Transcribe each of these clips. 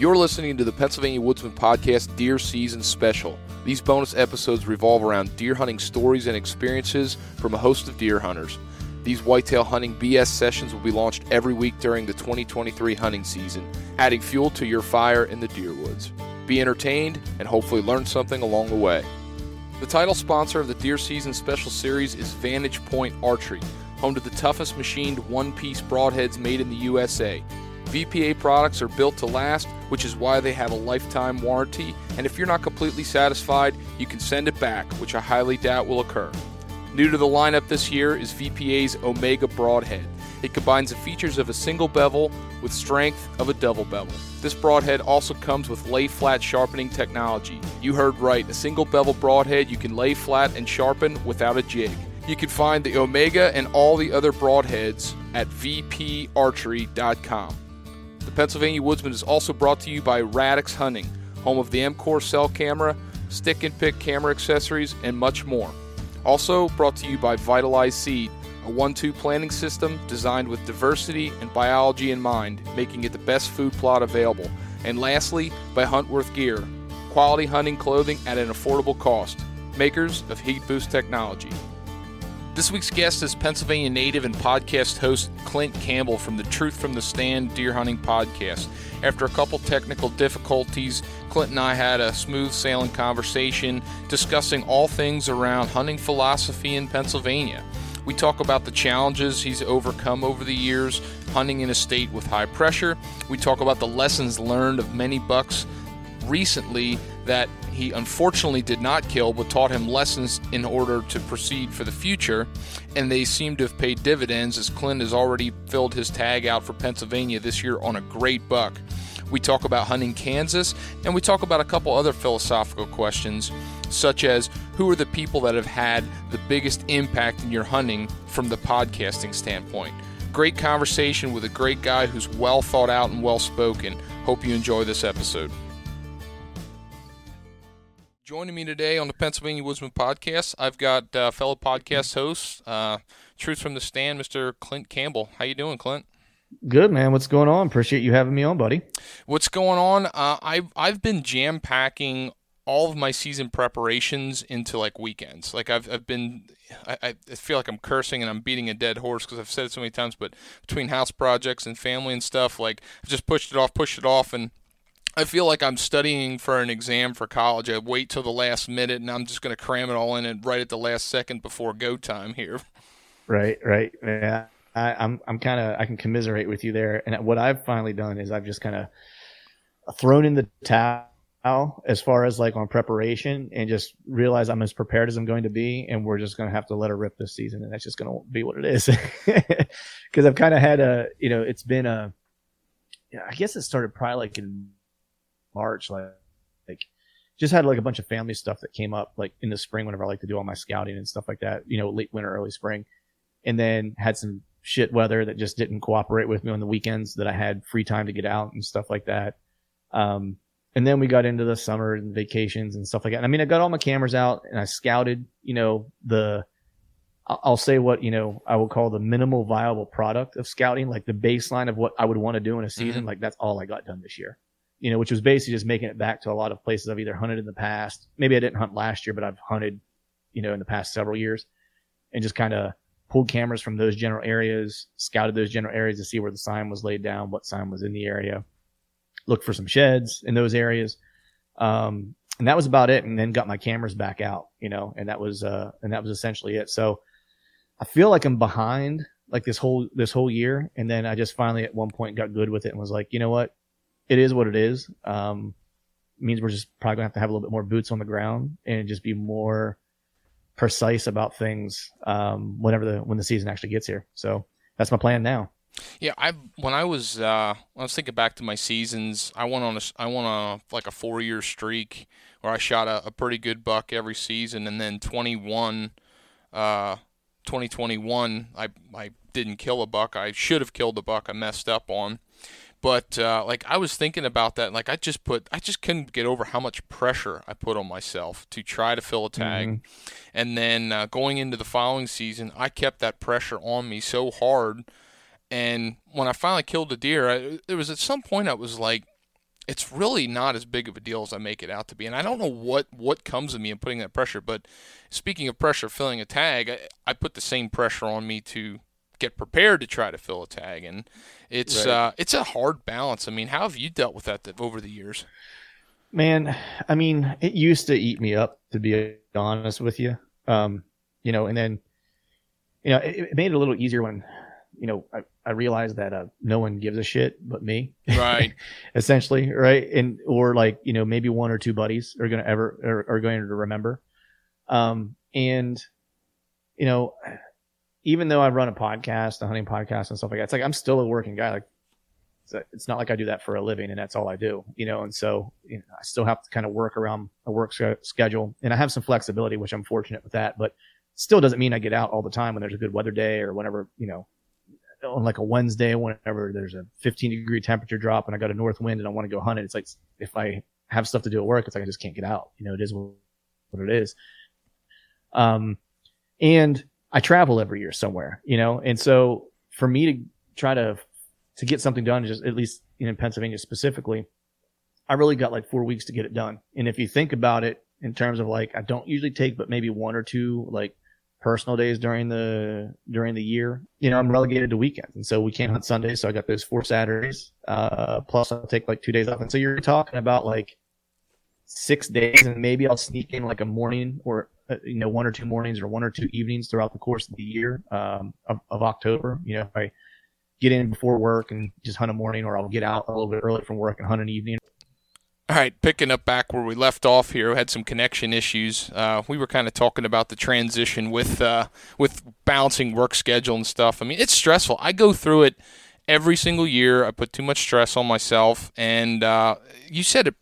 You're listening to the Pennsylvania Woodsman Podcast Deer Season Special. These bonus episodes revolve around deer hunting stories and experiences from a host of deer hunters. These whitetail hunting BS sessions will be launched every week during the 2023 hunting season, adding fuel to your fire in the deer woods. Be entertained and hopefully learn something along the way. The title sponsor of the Deer Season Special Series is Vantage Point Archery, home to the toughest machined one piece broadheads made in the USA. VPA products are built to last, which is why they have a lifetime warranty, and if you're not completely satisfied, you can send it back, which I highly doubt will occur. New to the lineup this year is VPA's Omega Broadhead. It combines the features of a single bevel with strength of a double bevel. This broadhead also comes with lay flat sharpening technology. You heard right, a single bevel broadhead you can lay flat and sharpen without a jig. You can find the Omega and all the other broadheads at vparchery.com. The Pennsylvania Woodsman is also brought to you by Radix Hunting, home of the MCOR cell camera, stick and pick camera accessories, and much more. Also brought to you by Vitalize Seed, a one two planting system designed with diversity and biology in mind, making it the best food plot available. And lastly, by Huntworth Gear, quality hunting clothing at an affordable cost, makers of Heat Boost technology. This week's guest is Pennsylvania native and podcast host Clint Campbell from the Truth from the Stand Deer Hunting Podcast. After a couple technical difficulties, Clint and I had a smooth sailing conversation discussing all things around hunting philosophy in Pennsylvania. We talk about the challenges he's overcome over the years hunting in a state with high pressure. We talk about the lessons learned of many bucks recently that he unfortunately did not kill, but taught him lessons in order to proceed for the future. And they seem to have paid dividends as Clint has already filled his tag out for Pennsylvania this year on a great buck. We talk about hunting Kansas, and we talk about a couple other philosophical questions, such as who are the people that have had the biggest impact in your hunting from the podcasting standpoint. Great conversation with a great guy who's well thought out and well spoken. Hope you enjoy this episode. Joining me today on the Pennsylvania Woodsman podcast, I've got uh, fellow podcast host, uh, Truth from the Stand, Mr. Clint Campbell. How you doing, Clint? Good man. What's going on? Appreciate you having me on, buddy. What's going on? Uh, I've I've been jam packing all of my season preparations into like weekends. Like I've I've been I, I feel like I'm cursing and I'm beating a dead horse because I've said it so many times. But between house projects and family and stuff, like I've just pushed it off, pushed it off, and I feel like I'm studying for an exam for college. I wait till the last minute and I'm just going to cram it all in and right at the last second before go time here. Right, right. Yeah. I, I'm I'm kind of I can commiserate with you there. And what I've finally done is I've just kind of thrown in the towel as far as like on preparation and just realize I'm as prepared as I'm going to be, and we're just going to have to let her rip this season, and that's just going to be what it is. Because I've kind of had a you know it's been a I guess it started probably like in March, like, like just had like a bunch of family stuff that came up like in the spring whenever I like to do all my scouting and stuff like that, you know, late winter, early spring. And then had some shit weather that just didn't cooperate with me on the weekends that I had free time to get out and stuff like that. Um, and then we got into the summer and vacations and stuff like that. And I mean, I got all my cameras out and I scouted, you know, the, I'll say what, you know, I would call the minimal viable product of scouting, like the baseline of what I would want to do in a season. Mm-hmm. Like that's all I got done this year you know, which was basically just making it back to a lot of places I've either hunted in the past. Maybe I didn't hunt last year, but I've hunted, you know, in the past several years and just kind of pulled cameras from those general areas, scouted those general areas to see where the sign was laid down, what sign was in the area, looked for some sheds in those areas. Um, and that was about it. And then got my cameras back out, you know, and that was, uh, and that was essentially it. So I feel like I'm behind like this whole, this whole year. And then I just finally at one point got good with it and was like, you know what? It is what it is. Um, means we're just probably gonna have to have a little bit more boots on the ground and just be more precise about things um, whenever the when the season actually gets here. So that's my plan now. Yeah, I when I was uh, I was thinking back to my seasons. I went on a I went on a, like a four year streak where I shot a, a, pretty good buck every season, and then 21, uh, 2021, I I didn't kill a buck. I should have killed a buck. I messed up on. But uh, like I was thinking about that, like I just put, I just couldn't get over how much pressure I put on myself to try to fill a tag, mm-hmm. and then uh, going into the following season, I kept that pressure on me so hard. And when I finally killed the deer, I, there was at some point I was like, it's really not as big of a deal as I make it out to be. And I don't know what what comes of me in putting that pressure. But speaking of pressure, filling a tag, I, I put the same pressure on me to get prepared to try to fill a tag, and it's right. uh, it's a hard balance. I mean, how have you dealt with that over the years? Man, I mean, it used to eat me up to be honest with you. Um, you know, and then you know, it, it made it a little easier when you know, I, I realized that uh, no one gives a shit but me. Right. Essentially, right? And or like, you know, maybe one or two buddies are going to ever are, are, going to remember. Um and you know, even though I run a podcast, a hunting podcast and stuff like that, it's like I'm still a working guy. Like it's, not like I do that for a living and that's all I do, you know. And so you know, I still have to kind of work around a work schedule, and I have some flexibility, which I'm fortunate with that. But still doesn't mean I get out all the time when there's a good weather day or whenever you know on like a Wednesday, whenever there's a 15 degree temperature drop and I got a north wind and I want to go hunting, it's like if I have stuff to do at work, it's like I just can't get out. You know, it is what it is. Um, and I travel every year somewhere, you know, and so for me to try to to get something done, just at least in Pennsylvania specifically, I really got like four weeks to get it done. And if you think about it in terms of like, I don't usually take, but maybe one or two like personal days during the during the year. You know, I'm relegated to weekends, and so we can't hunt Sundays. So I got those four Saturdays. Uh, plus I'll take like two days off, and so you're talking about like six days, and maybe I'll sneak in like a morning or you know one or two mornings or one or two evenings throughout the course of the year um, of, of October. You know, if I get in before work and just hunt a morning, or I'll get out a little bit early from work and hunt an evening, all right, picking up back where we left off here, we had some connection issues. Uh, we were kind of talking about the transition with uh, with balancing work schedule and stuff. I mean, it's stressful. I go through it every single year. I put too much stress on myself, and uh, you said it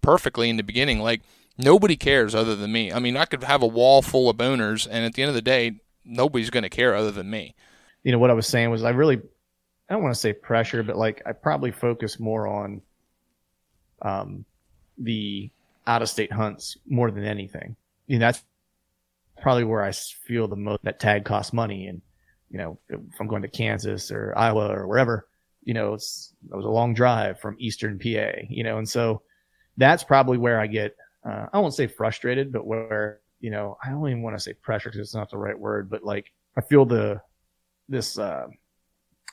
perfectly in the beginning. Like nobody cares other than me. I mean, I could have a wall full of boners, and at the end of the day, nobody's going to care other than me. You know what I was saying was I really, I don't want to say pressure, but like I probably focus more on. Um, the out of state hunts more than anything. You know, that's probably where I feel the most that tag costs money. And, you know, if I'm going to Kansas or Iowa or wherever, you know, it's, it was a long drive from Eastern PA, you know, and so that's probably where I get, uh, I won't say frustrated, but where, you know, I don't even want to say pressure because it's not the right word, but like I feel the, this, uh,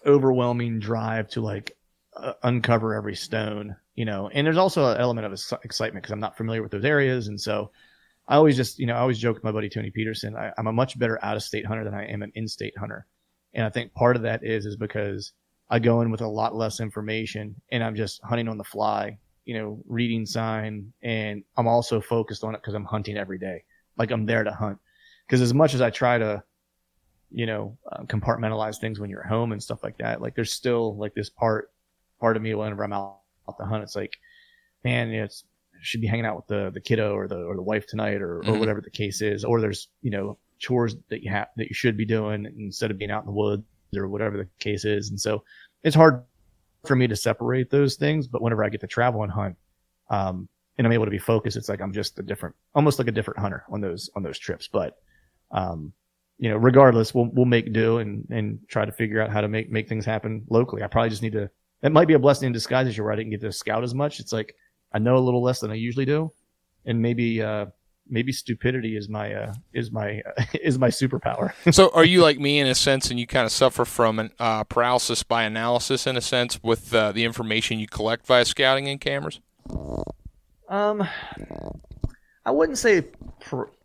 overwhelming drive to like uh, uncover every stone you know, and there's also an element of excitement because I'm not familiar with those areas. And so I always just, you know, I always joke with my buddy Tony Peterson, I, am a much better out of state hunter than I am an in state hunter. And I think part of that is, is because I go in with a lot less information and I'm just hunting on the fly, you know, reading sign. And I'm also focused on it because I'm hunting every day. Like I'm there to hunt. Because as much as I try to, you know, uh, compartmentalize things when you're home and stuff like that, like there's still like this part, part of me whenever I'm out out the hunt. It's like, man, you know, it's should be hanging out with the the kiddo or the or the wife tonight or, mm-hmm. or whatever the case is. Or there's you know chores that you have that you should be doing instead of being out in the woods or whatever the case is. And so it's hard for me to separate those things. But whenever I get to travel and hunt, um, and I'm able to be focused, it's like I'm just a different, almost like a different hunter on those on those trips. But um, you know, regardless, we'll we'll make do and and try to figure out how to make make things happen locally. I probably just need to it might be a blessing in disguise as you're right. I didn't get to scout as much. It's like I know a little less than I usually do, and maybe uh, maybe stupidity is my uh, is my uh, is my superpower. so, are you like me in a sense, and you kind of suffer from an uh, paralysis by analysis in a sense with uh, the information you collect via scouting and cameras? Um, I wouldn't say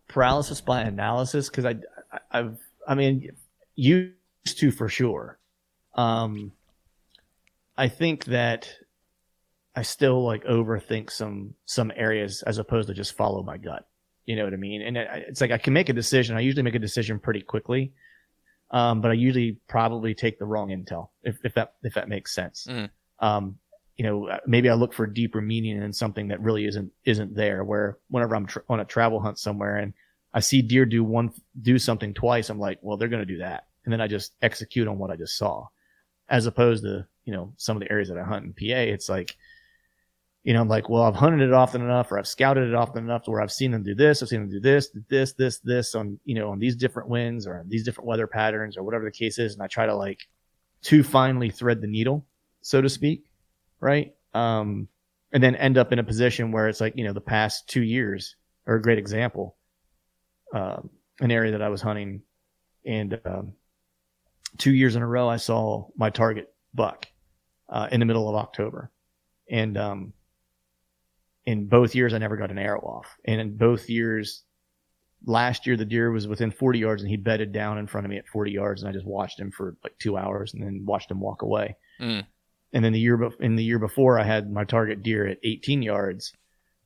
paralysis by analysis because I, I I've I mean used to for sure. Um, I think that I still like overthink some some areas as opposed to just follow my gut. You know what I mean? And it, it's like I can make a decision. I usually make a decision pretty quickly, um, but I usually probably take the wrong intel if, if that if that makes sense. Mm. Um, you know, uh, maybe I look for deeper meaning in something that really isn't isn't there. Where whenever I'm on a travel hunt somewhere and I see deer do one do something twice, I'm like, well, they're going to do that, and then I just execute on what I just saw, as opposed to you know, some of the areas that I hunt in PA, it's like, you know, I'm like, well, I've hunted it often enough or I've scouted it often enough to where I've seen them do this. I've seen them do this, this, this, this on, you know, on these different winds or these different weather patterns or whatever the case is. And I try to like too finely thread the needle, so to speak. Right. Um, and then end up in a position where it's like, you know, the past two years are a great example. Um, an area that I was hunting and, um, two years in a row, I saw my target buck, uh, in the middle of October. And, um, in both years, I never got an arrow off. And in both years, last year, the deer was within 40 yards and he bedded down in front of me at 40 yards. And I just watched him for like two hours and then watched him walk away. Mm. And then the year, be- in the year before, I had my target deer at 18 yards.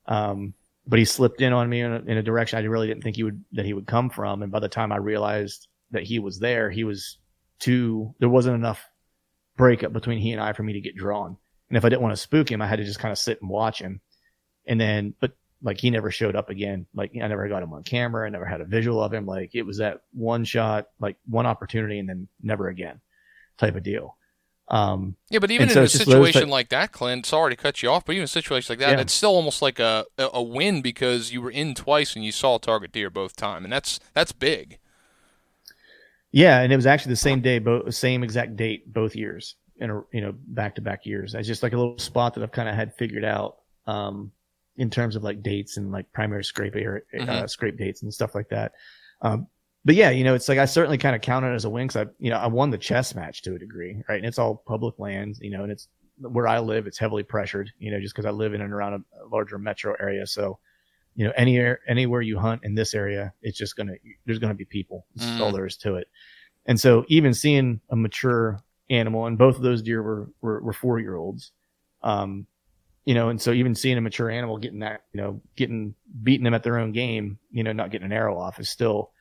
Um, but he slipped in on me in a, in a, direction I really didn't think he would, that he would come from. And by the time I realized that he was there, he was too, there wasn't enough breakup between he and I for me to get drawn. And if I didn't want to spook him, I had to just kind of sit and watch him. And then, but like he never showed up again. Like I never got him on camera. I never had a visual of him. Like it was that one shot, like one opportunity and then never again type of deal. Um, yeah, but even in so a situation like that, Clint, sorry to cut you off, but even a situation like that, yeah. it's still almost like a, a win because you were in twice and you saw a target deer both time, and that's that's big. Yeah, and it was actually the same day, both same exact date, both years, in a you know back to back years. It's just like a little spot that I've kind of had figured out. Um, in terms of like dates and like primary scrape uh, mm-hmm. scrape dates and stuff like that. Um, but yeah, you know, it's like I certainly kind of count it as a win because I, you know, I won the chess match to a degree, right? And it's all public lands, you know, and it's where I live, it's heavily pressured, you know, just because I live in and around a, a larger metro area. So, you know, anywhere anywhere you hunt in this area, it's just gonna there's gonna be people. That's mm. all there is to it. And so, even seeing a mature animal, and both of those deer were were, were four year olds, um, you know, and so even seeing a mature animal getting that, you know, getting beating them at their own game, you know, not getting an arrow off is still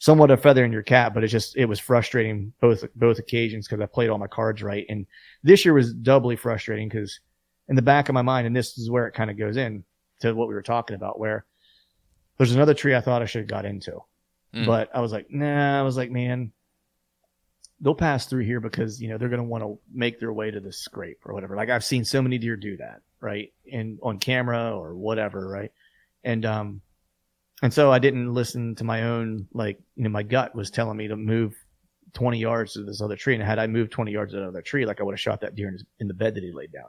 somewhat a feather in your cap, but it's just, it was frustrating both, both occasions because I played all my cards right. And this year was doubly frustrating because in the back of my mind, and this is where it kind of goes in to what we were talking about, where there's another tree I thought I should have got into, mm. but I was like, nah, I was like, man, they'll pass through here because, you know, they're going to want to make their way to the scrape or whatever. Like I've seen so many deer do that right? And on camera or whatever, right? And um and so I didn't listen to my own like you know my gut was telling me to move 20 yards to this other tree, and had I moved 20 yards to that other tree, like I would have shot that deer in, his, in the bed that he laid down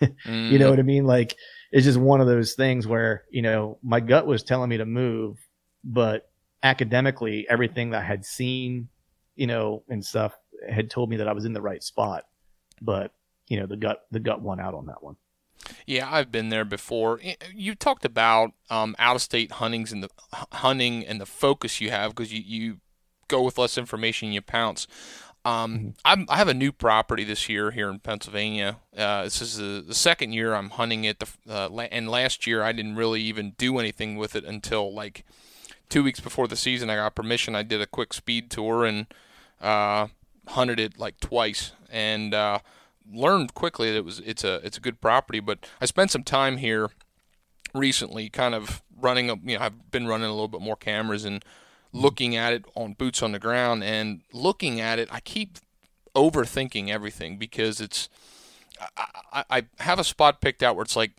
in. mm. You know what I mean? Like it's just one of those things where you know my gut was telling me to move, but academically everything that I had seen, you know, and stuff had told me that I was in the right spot, but you know the gut the gut won out on that one. Yeah, I've been there before. You talked about um, out-of-state huntings and the hunting and the focus you have because you, you go with less information and you pounce. Um, mm-hmm. i have a new property this year here in Pennsylvania. Uh, this is the, the, second year I'm hunting it. The, uh, and last year I didn't really even do anything with it until like two weeks before the season. I got permission. I did a quick speed tour and uh, hunted it like twice. And uh, learned quickly that it was it's a it's a good property. But I spent some time here recently, kind of running. A, you know, I've been running a little bit more cameras and looking at it on boots on the ground and looking at it. I keep overthinking everything because it's. I, I have a spot picked out where it's like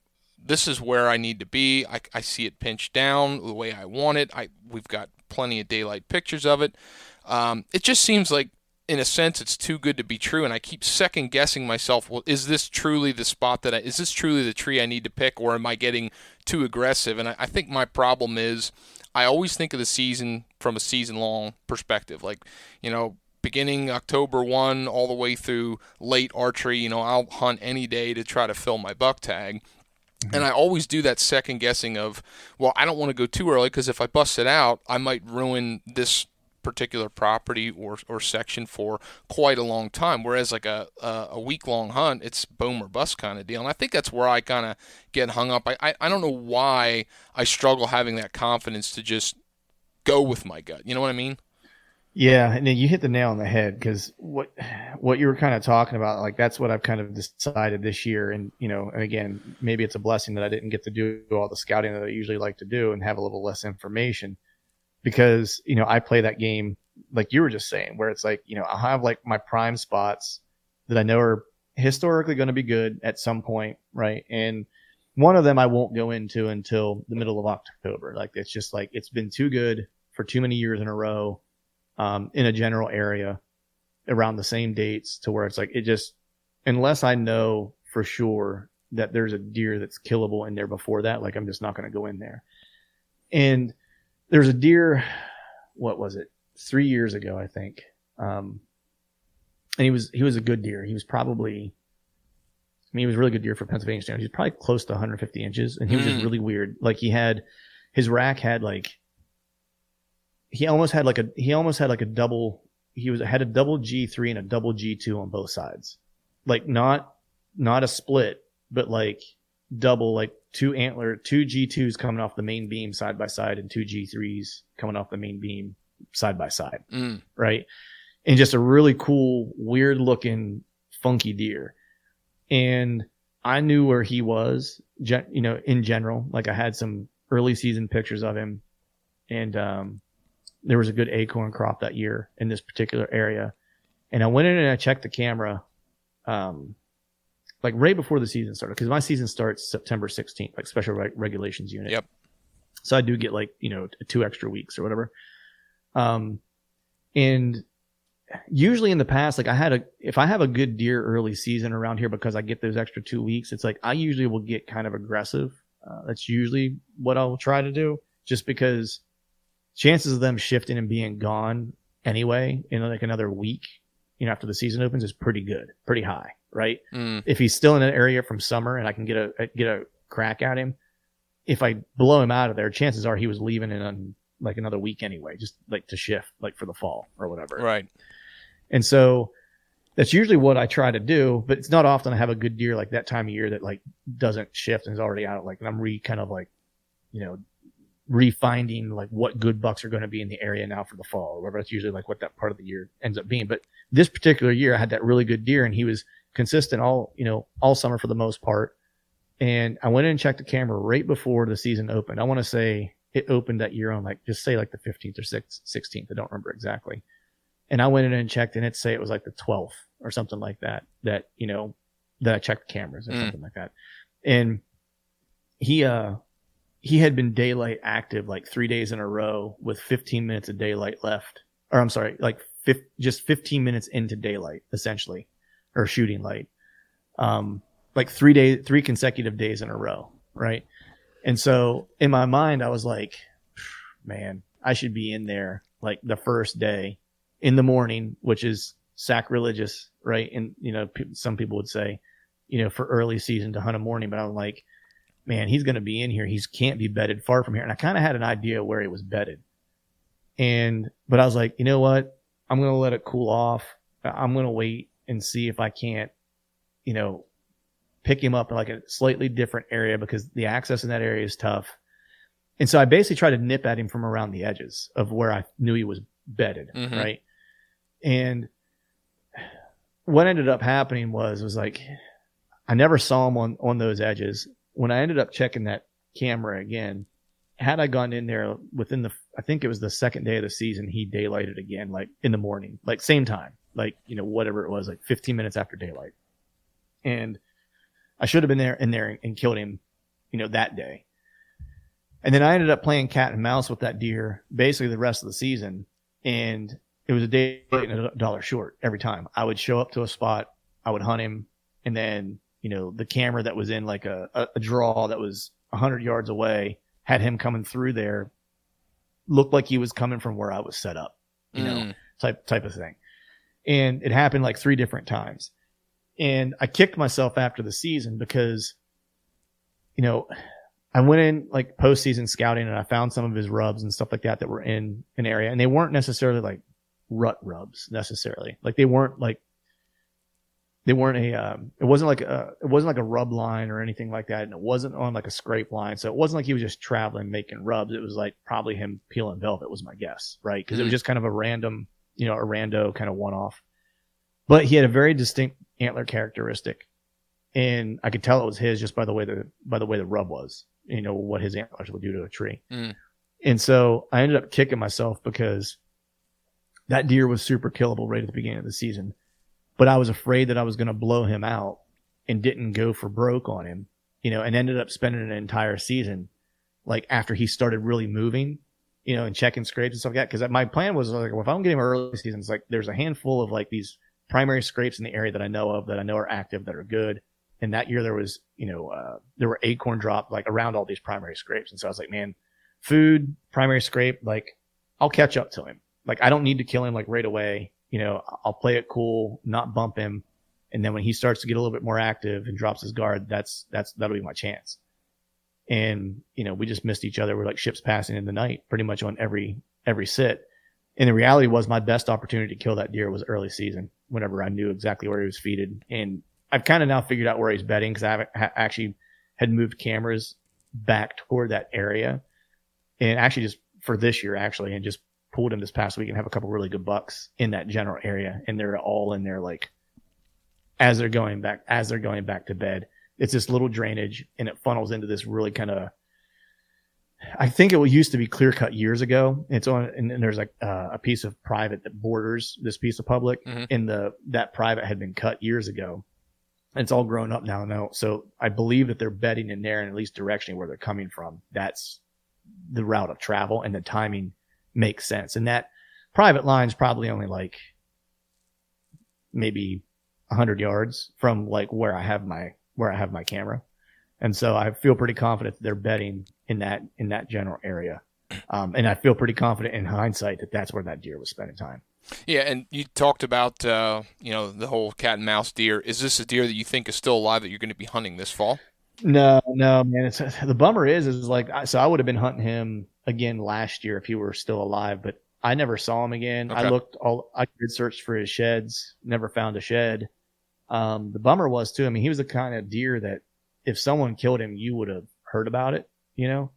this is where I need to be. I, I see it pinched down the way I want it. I we've got plenty of daylight pictures of it. Um, it just seems like in a sense it's too good to be true and i keep second guessing myself well is this truly the spot that i is this truly the tree i need to pick or am i getting too aggressive? And i, I think my problem is i always think of the season from a season long perspective. Like you know beginning october 1 all the way through late archery you know i'll hunt any day to try to fill my buck tag. Mm-hmm. and I always do that second guessing of, well, I don't want to go too early because if I bust it out, I might ruin this particular property or, or section for quite a long time. Whereas like a, a, week long hunt, it's boom or bust kind of deal. And I think that's where I kind of get hung up. I, I, I don't know why I struggle having that confidence to just go with my gut. You know what I mean? Yeah, and you hit the nail on the head because what what you were kind of talking about, like that's what I've kind of decided this year. And you know, and again, maybe it's a blessing that I didn't get to do all the scouting that I usually like to do and have a little less information because you know I play that game like you were just saying, where it's like you know I have like my prime spots that I know are historically going to be good at some point, right? And one of them I won't go into until the middle of October. Like it's just like it's been too good for too many years in a row um, in a general area around the same dates to where it's like it just unless I know for sure that there's a deer that's killable in there before that. Like I'm just not going to go in there. And there's a deer, what was it? Three years ago, I think. Um, and he was he was a good deer. He was probably, I mean, he was a really good deer for Pennsylvania standards. He was probably close to 150 inches, and he was just Mm. really weird. Like he had his rack had like he almost had like a he almost had like a double he was had a double G three and a double G two on both sides, like not not a split, but like double like two antler two G twos coming off the main beam side by side and two G threes coming off the main beam side by side Mm. right? And just a really cool, weird looking, funky deer. And I knew where he was, you know, in general. Like I had some early season pictures of him, and um, there was a good acorn crop that year in this particular area. And I went in and I checked the camera, um, like right before the season started, because my season starts September 16th, like special reg- regulations unit. Yep. So I do get like you know two extra weeks or whatever. Um, and usually in the past, like I had a, if I have a good deer early season around here because I get those extra two weeks, it's like I usually will get kind of aggressive. Uh, that's usually what I'll try to do, just because chances of them shifting and being gone anyway in like another week, you know, after the season opens is pretty good, pretty high, right? Mm. If he's still in an area from summer and I can get a get a crack at him, if I blow him out of there, chances are he was leaving in like another week anyway, just like to shift, like for the fall or whatever. Right. And so that's usually what I try to do, but it's not often I have a good deer like that time of year that like doesn't shift and is already out. Like, and I'm re kind of like, you know, refinding like what good bucks are going to be in the area now for the fall or whatever. That's usually like what that part of the year ends up being. But this particular year, I had that really good deer and he was consistent all, you know, all summer for the most part. And I went in and checked the camera right before the season opened. I want to say it opened that year on like, just say like the 15th or 16th. I don't remember exactly and I went in and checked, and it say it was like the 12th or something like that. That you know, that I checked the cameras or Mm. something like that. And he uh he had been daylight active like three days in a row with 15 minutes of daylight left, or I'm sorry, like fif- just 15 minutes into daylight essentially, or shooting light. Um, like three days, three consecutive days in a row, right? And so in my mind, I was like, man, I should be in there like the first day in the morning, which is sacrilegious, right? And you know, some people would say, you know, for early season to hunt a morning, but I'm like, man, he's going to be in here. He can't be bedded far from here. And I kind of had an idea where he was bedded, and but I was like, you know what? I'm going to let it cool off. I'm going to wait and see if I can't, you know, pick him up in like a slightly different area because the access in that area is tough. And so I basically tried to nip at him from around the edges of where I knew he was bedded, Mhm. right? And what ended up happening was was like I never saw him on on those edges. When I ended up checking that camera again, had I gone in there within the I think it was the second day of the season, he daylighted again, like in the morning, like same time, like you know whatever it was, like 15 minutes after daylight, and I should have been there in there and killed him, you know, that day. And then I ended up playing cat and mouse with that deer basically the rest of the season, and it was a day late and a dollar short every time. I would show up to a spot, I would hunt him, and then you know the camera that was in like a, a, a draw that was hundred yards away had him coming through there, looked like he was coming from where I was set up, you know, Mm. type type of thing. And it happened like three different times. And I kicked myself after the season because, you know, I went in like postseason scouting and I found some of his rubs and stuff like that that were in an area, and they weren't necessarily like rut rubs necessarily. Like they weren't like they weren't a um, it wasn't like a it wasn't like a rub line or anything like that, and it wasn't on like a scrape line. So it wasn't like he was just traveling making rubs. It was like probably him peeling velvet was my guess, right? Because it was Mhm. just kind of a random, you know, a rando kind of one off. But he had a very distinct antler characteristic, and I could tell it was his just by the way the by the way the rub was. You know what his antlers would do to a tree. Mm. And so I ended up kicking myself because that deer was super killable right at the beginning of the season. But I was afraid that I was going to blow him out and didn't go for broke on him, you know, and ended up spending an entire season like after he started really moving, you know, and checking scrapes and stuff like that. Cause my plan was like, well, if I'm getting early season, it's like there's a handful of like these primary scrapes in the area that I know of that I know are active that are good. And that year there was, you know, uh, there were acorn drop like around all these primary scrapes. And so I was like, man, food, primary scrape, like I'll catch up to him. Like I don't need to kill him like right away. You know, I'll play it cool, not bump him. And then when he starts to get a little bit more active and drops his guard, that's, that's, that'll be my chance. And, you know, we just missed each other. We're like ships passing in the night pretty much on every, every sit. And the reality was my best opportunity to kill that deer was early season whenever I knew exactly where he was feeded. And I've kind of now figured out where he's bedding because I ha- actually had moved cameras back toward that area and actually just for this year actually and just pulled him this past week and have a couple really good bucks in that general area and they're all in there like as they're going back as they're going back to bed it's this little drainage and it funnels into this really kind of I think it used to be clear cut years ago. It's on, and, and there's like uh, a piece of private that borders this piece of public, mm-hmm. and the that private had been cut years ago. And it's all grown up now. Now, so I believe that they're bedding in there, and at least directionally where they're coming from, that's the route of travel, and the timing makes sense. And that private line's probably only like maybe hundred yards from like where I have my where I have my camera. And so I feel pretty confident that they're betting in that in that general area. Um, and I feel pretty confident in hindsight that that's where that deer was spending time. Yeah, and you talked about uh, you know the whole cat and mouse deer. Is this a deer that you think is still alive that you're going to be hunting this fall? No, no, man. It's the bummer is is like so I would have been hunting him again last year if he were still alive, but I never saw him again. Okay. I looked all I could search for his sheds, never found a shed. Um, the bummer was too. I mean, he was the kind of deer that if someone killed him, you would have heard about it, you know?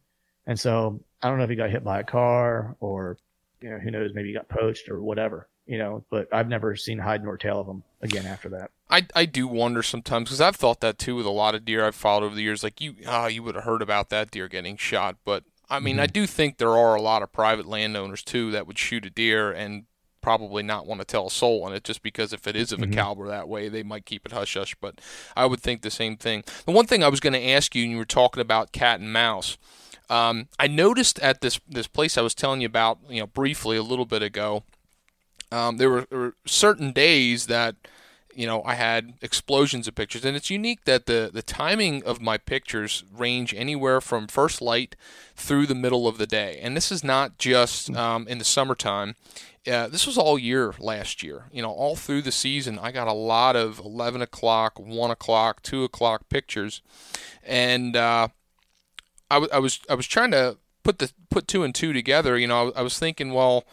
And so I don't know if he got hit by a car or, you know, who knows, maybe he got poached or whatever, you know, but I've never seen hide nor tail of him again after that. I, I do wonder sometimes because I've thought that too with a lot of deer I've followed over the years. Like you, ah, oh, you would have heard about that deer getting shot, but I mean, mm-hmm. I do think there are a lot of private landowners too that would shoot a deer and probably not want to tell a soul on it just because if it is of a mm-hmm. caliber that way, they might keep it hush hush. But I would think the same thing. The one thing I was going to ask you, and you were talking about cat and mouse. Um, I noticed at this this place I was telling you about, you know, briefly a little bit ago. Um, there, were, there were certain days that you know, I had explosions of pictures, and it's unique that the the timing of my pictures range anywhere from first light through the middle of the day, and this is not just mm. um, in the summertime. Uh, this was all year last year. You know, all through the season, I got a lot of 11 o'clock, 1 o'clock, 2 o'clock pictures, and uh, I, w- I was I was trying to put the put two and two together. You know, I, I was thinking, well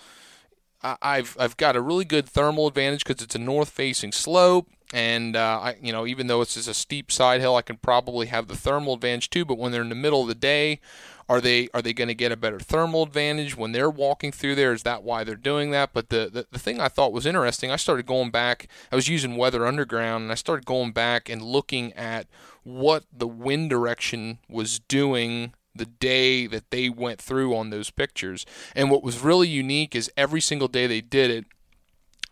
I've I've got a really good thermal advantage because it's a north-facing slope, and uh, I you know even though it's just a steep side hill, I can probably have the thermal advantage too. But when they're in the middle of the day, are they are they going to get a better thermal advantage when they're walking through there? Is that why they're doing that? But the, the the thing I thought was interesting, I started going back. I was using Weather Underground, and I started going back and looking at what the wind direction was doing the day that they went through on those pictures. And what was really unique is every single day they did it,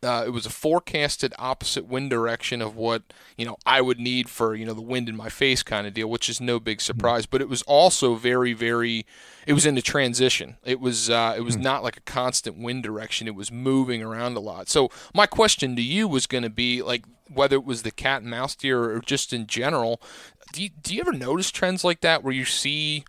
uh, it was a forecasted opposite wind direction of what you know I would need for you know the wind in my face kind of deal, which is no big surprise. But it was also very very. It was in the transition. It was uh, it was hmm. not like a constant wind direction. It was moving around a lot. So my question to you was going to be like whether it was the cat and mouse deer or just in general. Do you, do you ever notice trends like that where you see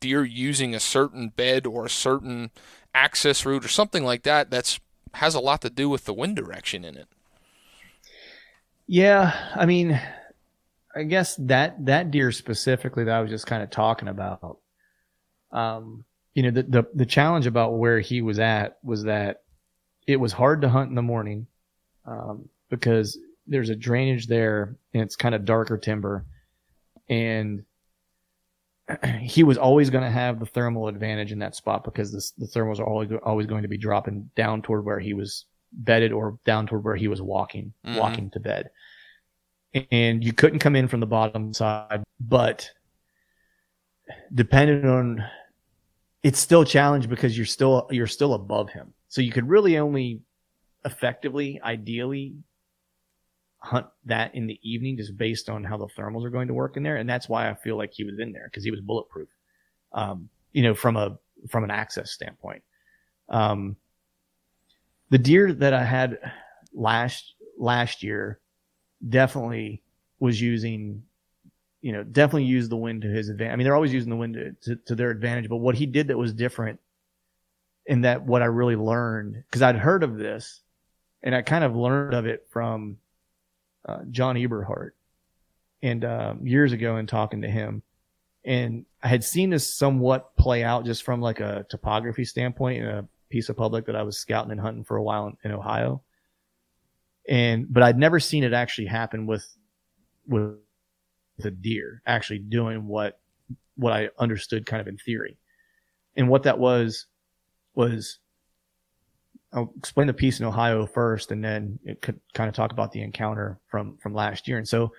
deer using a certain bed or a certain access route or something like that that's has a lot to do with the wind direction in it. Yeah, I mean, I guess that that deer specifically that I was just kind of talking about. Um, you know, the, the the challenge about where he was at was that it was hard to hunt in the morning um, because there's a drainage there and it's kind of darker timber, and he was always going to have the thermal advantage in that spot because this, the thermals are always always going to be dropping down toward where he was bedded or down toward where he was walking mm-hmm. walking to bed. And you couldn't come in from the bottom side, but depending on it's still a challenge because you're still you're still above him. So you could really only effectively, ideally hunt that in the evening just based on how the thermals are going to work in there. And that's why I feel like he was in there because he was bulletproof. Um, you know, from a, from an access standpoint. Um, the deer that I had last, last year definitely was using, you know, definitely used the wind to his advantage. I mean, they're always using the wind to, to, to their advantage, but what he did that was different in that what I really learned, because I'd heard of this and I kind of learned of it from uh, John Eberhart and um, years ago in talking to him. And I had seen this somewhat play out just from like a topography standpoint in a piece of public that I was scouting and hunting for a while in, in Ohio. And, but I'd never seen it actually happen with, with the deer actually doing what, what I understood kind of in theory. And what that was, was I'll explain the piece in Ohio first, and then it could kind of talk about the encounter from from last year. And so,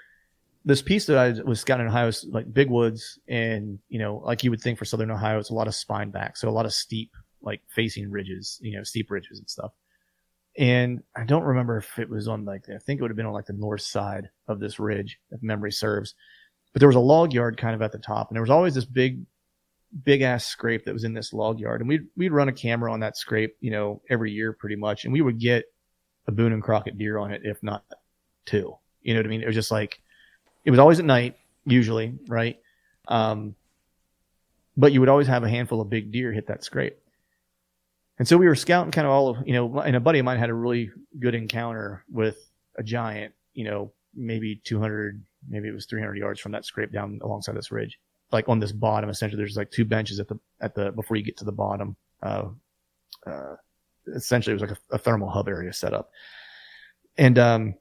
this piece that I was scouting in Ohio is like big woods, and you know, like you would think for Southern Ohio, it's a lot of spine back, so a lot of steep, like facing ridges, you know, steep ridges and stuff. And I don't remember if it was on like I think it would have been on like the north side of this ridge, if memory serves. But there was a log yard kind of at the top, and there was always this big big ass scrape that was in this log yard, and we'd we'd run a camera on that scrape, you know, every year pretty much, and we would get a Boone and Crockett deer on it, if not two. You know what I mean? It was just like it was always at night, usually, right? Um, but you would always have a handful of big deer hit that scrape. And so we were scouting kind of all of, you know, and a buddy of mine had a really good encounter with a giant, you know, maybe 200, maybe it was 300 yards from that scrape down alongside this ridge like on this bottom essentially there's like two benches at the at the before you get to the bottom uh, uh essentially it was like a, a, thermal hub area set up. And um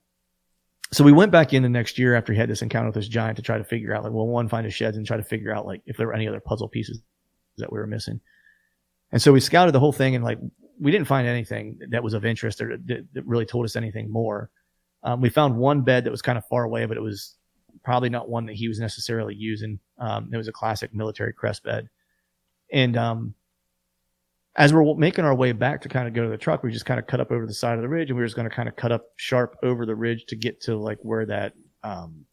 so we went back in the next year after he had this encounter with this giant to try to figure out like well one find his sheds and try to figure out like if there were any other puzzle pieces that we were missing. And so we scouted the whole thing and like we didn't find anything that was of interest or that, that really told us anything more. Um, we found one bed that was kind of far away but it was probably not one that he was necessarily using. Um, it was a classic military crest bed. And um, as we're making our way back to kind of go to the truck, we just kind of cut up over the side of the ridge, and we were just going to kind of cut up sharp over the ridge to get to like where that um,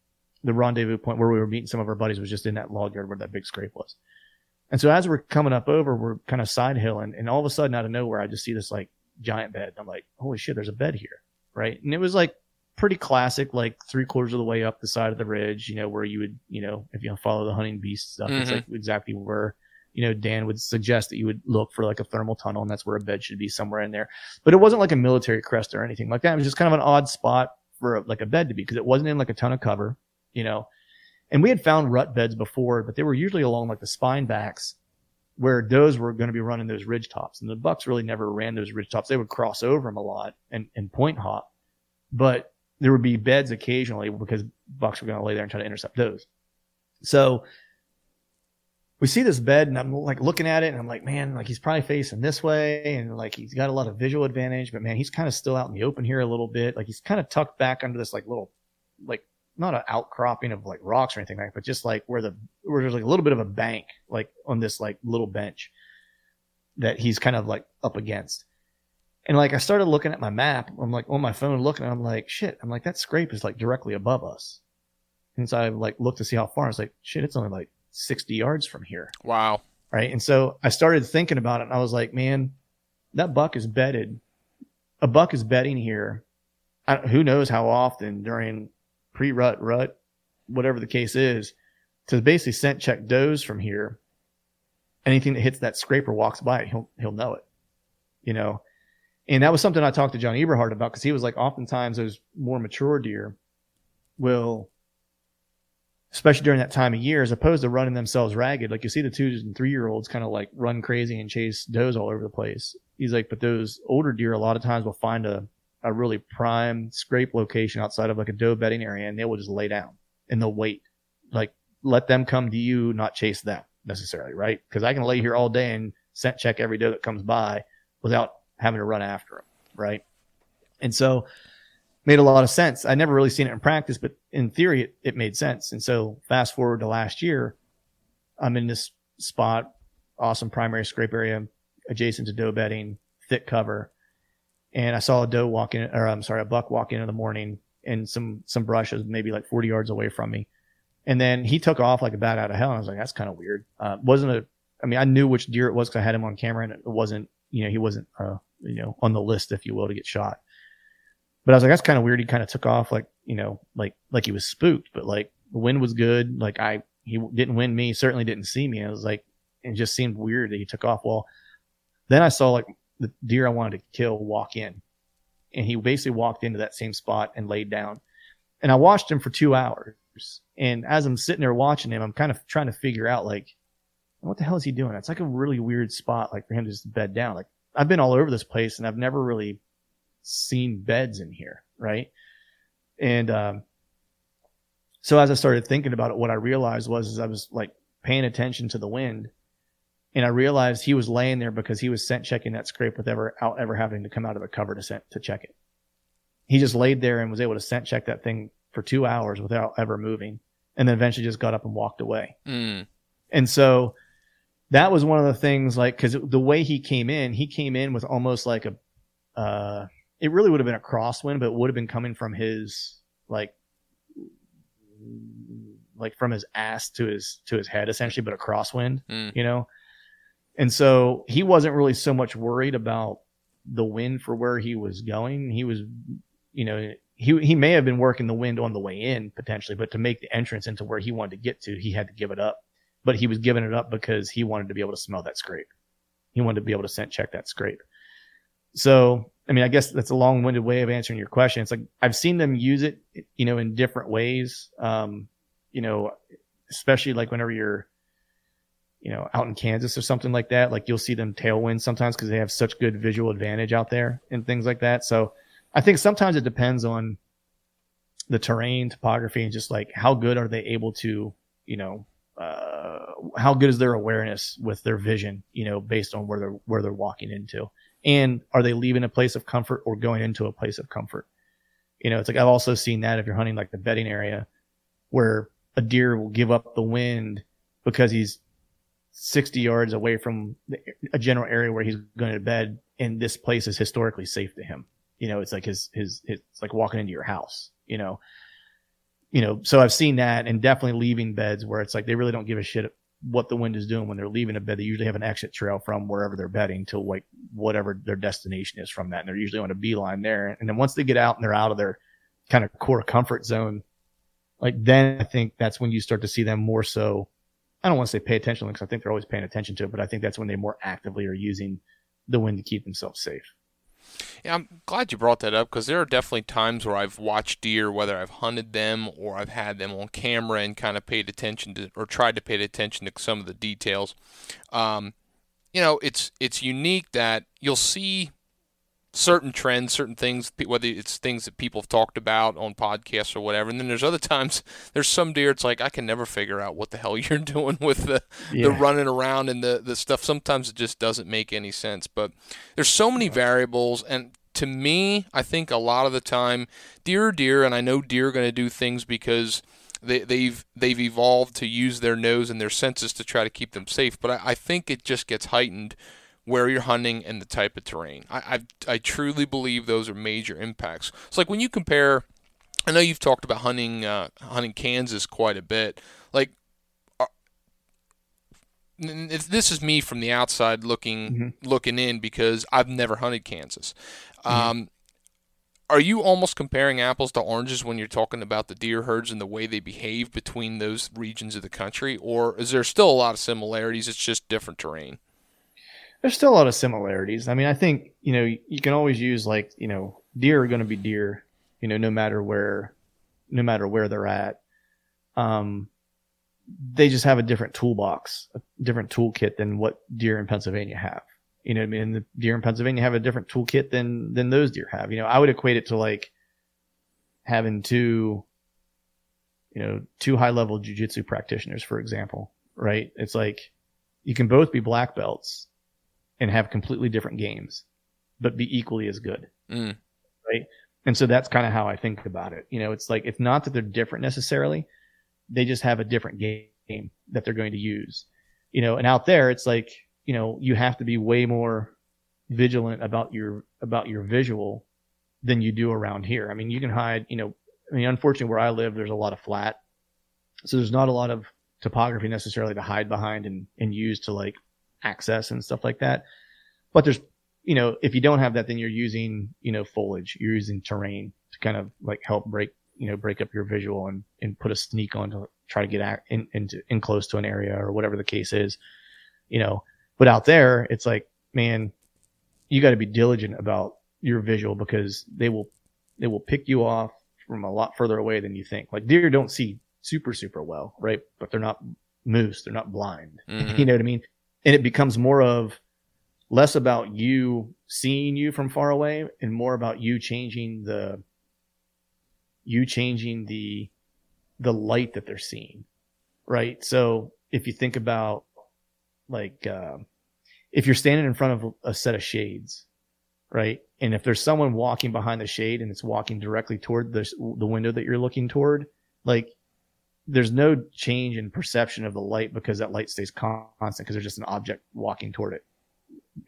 the rendezvous point where we were meeting some of our buddies was just in that log yard where that big scrape was. And so as we're coming up over, we're kind of side hilling, and all of a sudden, out of nowhere, I just see this like giant bed. I'm like, holy shit, there's a bed here, right? And it was like pretty classic, like three quarters of the way up the side of the ridge, you know, where you would, you know, if you follow the hunting beast stuff, mm-hmm. it's like exactly where, you know, Dan would suggest that you would look for like a thermal tunnel and that's where a bed should be somewhere in there. But it wasn't like a military crest or anything like that. It was just kind of an odd spot for a, like a bed to be because it wasn't in like a ton of cover, you know. And we had found rut beds before, but they were usually along like the spine backs where those were going to be running those ridge tops. And the bucks really never ran those ridge tops. They would cross over them a lot and, and point hop. But there would be beds occasionally because bucks were going to lay there and try to intercept those. So we see this bed and I'm like looking at it and I'm like, man, like he's probably facing this way and like he's got a lot of visual advantage, but man, he's kind of still out in the open here a little bit. Like he's kind of tucked back under this like little, like not an outcropping of like rocks or anything like, but just like where the, where there's like a little bit of a bank, like on this like little bench that he's kind of like up against. And like I started looking at my map, I'm like on my phone looking, I'm like, shit, I'm like that scrape is like directly above us. And so I like looked to see how far. I was like, shit, it's only like 60 yards from here. Wow. Right. And so I started thinking about it and I was like, man, that buck is bedded. A buck is bedding here. I, who knows how often during pre rut, rut, whatever the case is, to basically scent check does from here. Anything that hits that scraper walks by it, he'll, he'll know it, you know? And that was something I talked to John Eberhart about because he was like, oftentimes those more mature deer will, especially during that time of year, as opposed to running themselves ragged, like you see the two and three year olds kind of like run crazy and chase does all over the place. He's like, but those older deer a lot of times will find a, a really prime scrape location outside of like a doe bedding area and they will just lay down and they'll wait. Like let them come to you, not chase them necessarily, right? Because I can lay here all day and scent check every doe that comes by without having to run after him, right? And so made a lot of sense. I never really seen it in practice, but in theory, it, it made sense. And so fast forward to last year, I'm in this spot, awesome primary scrape area adjacent to doe bedding, thick cover. And I saw a doe walking, or I'm sorry, a buck walk in in the morning and some, some brushes, maybe like 40 yards away from me. And then he took off like a bat out of hell. And I was like, that's kind of weird. Uh, wasn't a, I mean, I knew which deer it was because I had him on camera and it wasn't, you know, he wasn't, uh, you know, on the list, if you will, to get shot. But I was like, that's kind of weird. He kind of took off like you know, like like he was spooked, but like the wind was good. Like I he didn't win me, certainly didn't see me. I was like, it just seemed weird that he took off. Well, then I saw like the deer I wanted to kill walk in, and he basically walked into that same spot and laid down. And I watched him for two hours. And as I'm sitting there watching him, I'm kind of trying to figure out like, what the hell is he doing? It's like a really weird spot, like for him to just bed down. Like I've been all over this place and I've never really seen beds in here, right? And um, so as I started thinking about it, what I realized was is I was like paying attention to the wind, and I realized he was laying there because he was scent checking that scrape without ever, ever having to come out of the cover to scent, to check it. He just laid there and was able to scent check that thing for two hours without ever moving, and then eventually just got up and walked away. Mm. And so that was one of the things, like, because the way he came in, he came in with almost like a, uh, it really would have been a crosswind, but it would have been coming from his like like from his ass to his to his head essentially, but a crosswind, Mm. you know. And so he wasn't really so much worried about the wind for where he was going. He was, you know, he he may have been working the wind on the way in potentially, but to make the entrance into where he wanted to get to, he had to give it up. But he was giving it up because he wanted to be able to smell that scrape. He wanted to be able to scent check that scrape. So, I mean, I guess that's a long-winded way of answering your question. It's like I've seen them use it, you know, in different ways. Um, you know, especially like whenever you're, you know, out in Kansas or something like that, like you'll see them tailwind sometimes because they have such good visual advantage out there and things like that. So I think sometimes it depends on the terrain, topography, and just like how good are they able to, you know, how good is their awareness with their vision, you know, based on where they're where they're walking into, and are they leaving a place of comfort or going into a place of comfort? You know, it's like I've also seen that if you're hunting like the bedding area, where a deer will give up the wind because he's 60 yards away from the, a general area where he's going to bed, and this place is historically safe to him. You know, it's like his his it's like walking into your house. You know, you know. So I've seen that, and definitely leaving beds where it's like they really don't give a shit what the wind is doing when they're leaving a bed. They usually have an exit trail from wherever they're bedding to like whatever their destination is from that, and they're usually on a beeline there. And then once they get out and they're out of their kind of core comfort zone, like then I think that's when you start to see them more so. I don't want to say pay attention because I think they're always paying attention to it, but I think that's when they more actively are using the wind to keep themselves safe. Yeah, I'm glad you brought that up because there are definitely times where I've watched deer, whether I've hunted them or I've had them on camera and kind of paid attention to or tried to pay attention to some of the details. Um, you know, it's it's unique that you'll see certain trends, certain things, whether it's things that people have talked about on podcasts or whatever. And then there's other times there's some deer. It's like I can never figure out what the hell you're doing with the the running around and the the stuff. Sometimes it just doesn't make any sense. But there's so many variables and. To me, I think a lot of the time, deer are deer, and I know deer are going to do things because they, they've they've evolved to use their nose and their senses to try to keep them safe. But I, I think it just gets heightened where you're hunting and the type of terrain. I, I I truly believe those are major impacts. It's like when you compare. I know you've talked about hunting uh, hunting Kansas quite a bit. Like, if this is me from the outside looking Mhm. looking in because I've never hunted Kansas. Um, are you almost comparing apples to oranges when you're talking about the deer herds and the way they behave between those regions of the country, or is there still a lot of similarities? It's just different terrain. There's still a lot of similarities. I mean, I think, you know, you can always use like, you know, deer are going to be deer, you know, no matter where, no matter where they're at. Um, they just have a different toolbox, a different toolkit than what deer in Pennsylvania have. You know I mean? The deer in Pennsylvania have a different toolkit than, than those deer have. You know, I would equate it to like having two, you know, two high level jujitsu practitioners, for example, right? It's like you can both be black belts and have completely different games, but be equally as good. Mm. Right. And so that's kind of how I think about it. You know, it's like, it's not that they're different necessarily. They just have a different game that they're going to use, you know, and out there, it's like, you know, you have to be way more vigilant about your, about your visual than you do around here. I mean, you can hide, you know, I mean, unfortunately where I live, there's a lot of flat. So there's not a lot of topography necessarily to hide behind and, and use to like access and stuff like that. But there's, you know, if you don't have that, then you're using, you know, foliage, you're using terrain to kind of like help break, you know break up your visual and and put a sneak on to try to get out in into in close to an area or whatever the case is, you know. But out there, it's like, man, you got to be diligent about your visual because they will they will pick you off from a lot further away than you think. Like deer don't see super super well, right? But they're not moose, they're not blind. Mm-hmm. you know what I mean? And it becomes more of less about you seeing you from far away and more about you changing the you changing the the light that they're seeing right? So if you think about like uh, if you're standing in front of a set of shades right? And if there's someone walking behind the shade and it's walking directly toward the, the window that you're looking toward like there's no change in perception of the light because that light stays constant because there's just an object walking toward it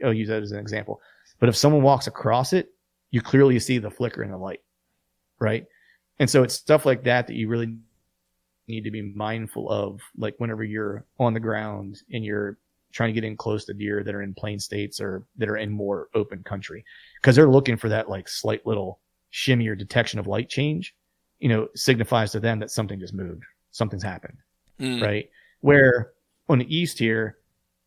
I'll use that as an example. But if someone walks across it, you clearly see the flicker in the light, right? And so it's stuff like that that you really need to be mindful of, like whenever you're on the ground and you're trying to get in close to deer that are in plain states or that are in more open country, because they're looking for that like slight little shimmy or detection of light change. You know, signifies to them that something just moved, something's happened, mm. right? Where on the east here,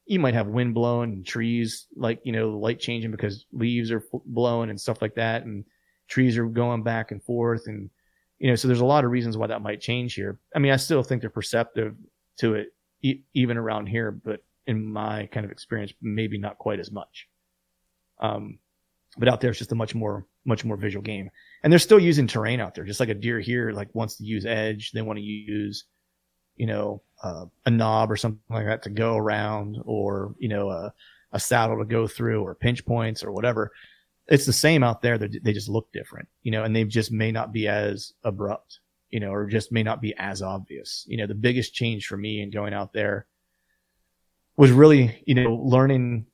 you might have wind blowing and trees like you know light changing because leaves are blowing and stuff like that and trees are going back and forth and you know so there's a lot of reasons why that might change here i mean i still think they're perceptive to it e- even around here but in my kind of experience maybe not quite as much um but out there it's just a much more much more visual game and they're still using terrain out there just like a deer here like wants to use edge they want to use you know, uh, a knob or something like that to go around or, you know, a, a saddle to go through or pinch points or whatever. It's the same out there. They just look different, you know, and they just may not be as abrupt, you know, or just may not be as obvious. You know, the biggest change for me in going out there was really, you know, learning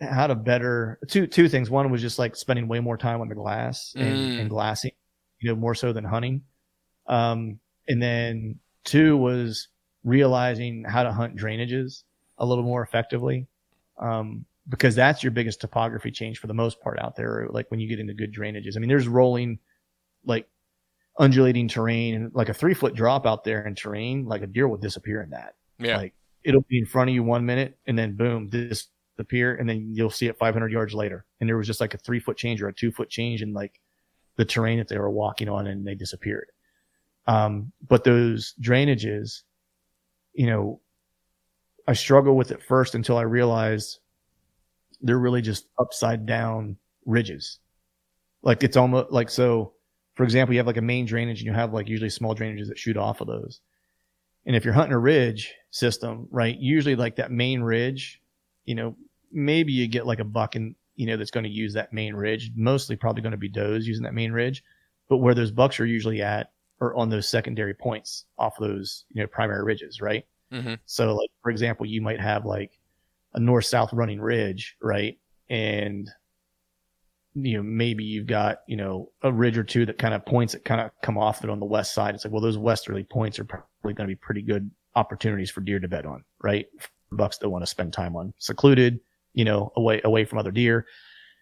how to better two two things. One was just like spending way more time on the glass and, mm. and glassing, you know, more so than hunting. Um, and then Two was realizing how to hunt drainages a little more effectively. Um, because that's your biggest topography change for the most part out there. Like when you get into good drainages, I mean, there's rolling, like undulating terrain and like a three foot drop out there in terrain, like a deer will disappear in that. Yeah. Like it'll be in front of you one minute and then boom, disappear. And then you'll see it 500 yards later. And there was just like a three foot change or a two foot change in like the terrain that they were walking on and they disappeared. Um, but those drainages, you know, I struggle with it first until I realize they're really just upside down ridges. Like it's almost like so. For example, you have like a main drainage and you have like usually small drainages that shoot off of those. And if you're hunting a ridge system, right, usually like that main ridge, you know, maybe you get like a buck and you know that's going to use that main ridge. Mostly probably going to be does using that main ridge. But where those bucks are usually at or on those secondary points off those you know primary ridges, right? Mm-hmm. So like for example, you might have like a north south running ridge, right? And you know maybe you've got you know a ridge or two that kind of points that kind of come off it on the west side. It's like well those westerly points are probably going to be pretty good opportunities for deer to bed on, right? Bucks don't want to spend time on secluded, you know, away away from other deer.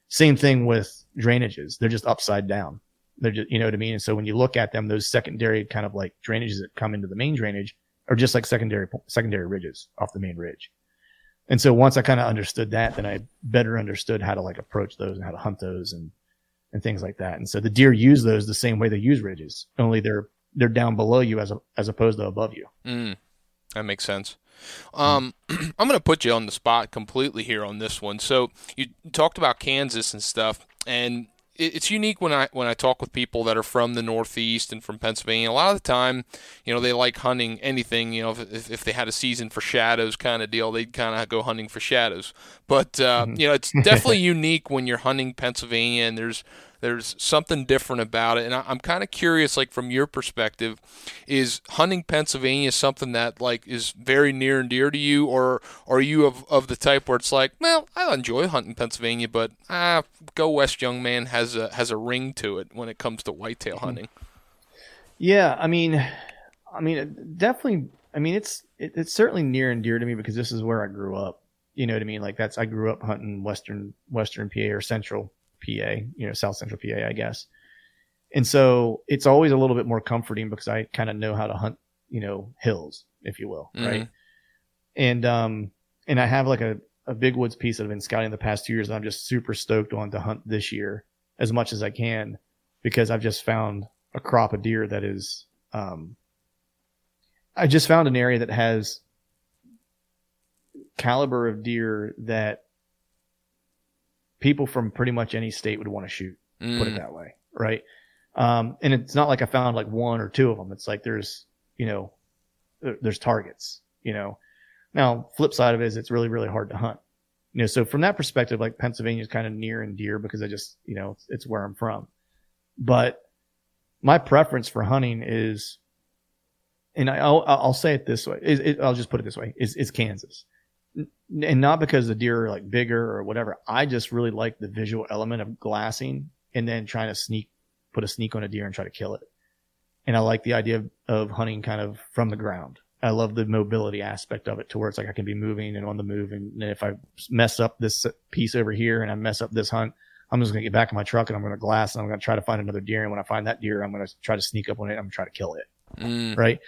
Same thing with drainages; they're just upside down. They're just, you know what I mean? And so when you look at them, those secondary kind of like drainages that come into the main drainage are just like secondary, secondary ridges off the main ridge. And so once I kind of understood that, then I better understood how to like approach those and how to hunt those and, and things like that. And so the deer use those the same way they use ridges, only they're, they're down below you as a, as opposed to above you. Mm, that makes sense. Um, I'm going to put you on the spot completely here on this one. So you talked about Kansas and stuff, and it's unique when I when I talk with people that are from the Northeast and from Pennsylvania. A lot of the time, you know, they like hunting anything. You know, if, if they had a season for shadows kind of deal, they'd kind of go hunting for shadows. But uh, mm-hmm. you know, it's definitely unique when you're hunting Pennsylvania and there's there's something different about it, and I, am kind of curious, like from your perspective, is hunting Pennsylvania something that like is very near and dear to you, or, are you of, of the type where it's like, well, I enjoy hunting Pennsylvania, but ah, go west, young man has a has a ring to it when it comes to whitetail mm-hmm. hunting. Yeah, I mean, I mean, definitely. I mean, it's it, it's certainly near and dear to me because this is where I grew up. You know what I mean? Like that's I grew up hunting western Western PA or Central PA, you know, South Central PA, I guess. And so it's always a little bit more comforting because I kind of know how to hunt, you know, hills, if you will, Mhm. right? And um and I have like a, a big woods piece that I've been scouting the past two years and I'm just super stoked on to hunt this year as much as I can because I've just found a crop of deer that is um I just found an area that has caliber of deer that people from pretty much any state would want to shoot Mm. put it that way, right? Um, and it's not like I found like one or two of them. It's like there's, you know, there's targets, you know. Now, flip side of it is it's really, really hard to hunt, you know. So from that perspective, like Pennsylvania is kind of near and dear because I just, you know, it's, it's where I'm from. But my preference for hunting is, and I, I'll, I'll say it this way: is it, I'll just put it this way: is is Kansas, and not because the deer are like bigger or whatever. I just really like the visual element of glassing and then trying to sneak, put a sneak on a deer and try to kill it. And I like the idea of, of hunting kind of from the ground. I love the mobility aspect of it to where it's like I can be moving and on the move. And if I mess up this piece over here and I mess up this hunt, I'm just going to get back in my truck and I'm going to glass and I'm going to try to find another deer. And when I find that deer, I'm going to try to sneak up on it. I'm going to try to kill it Mm. right?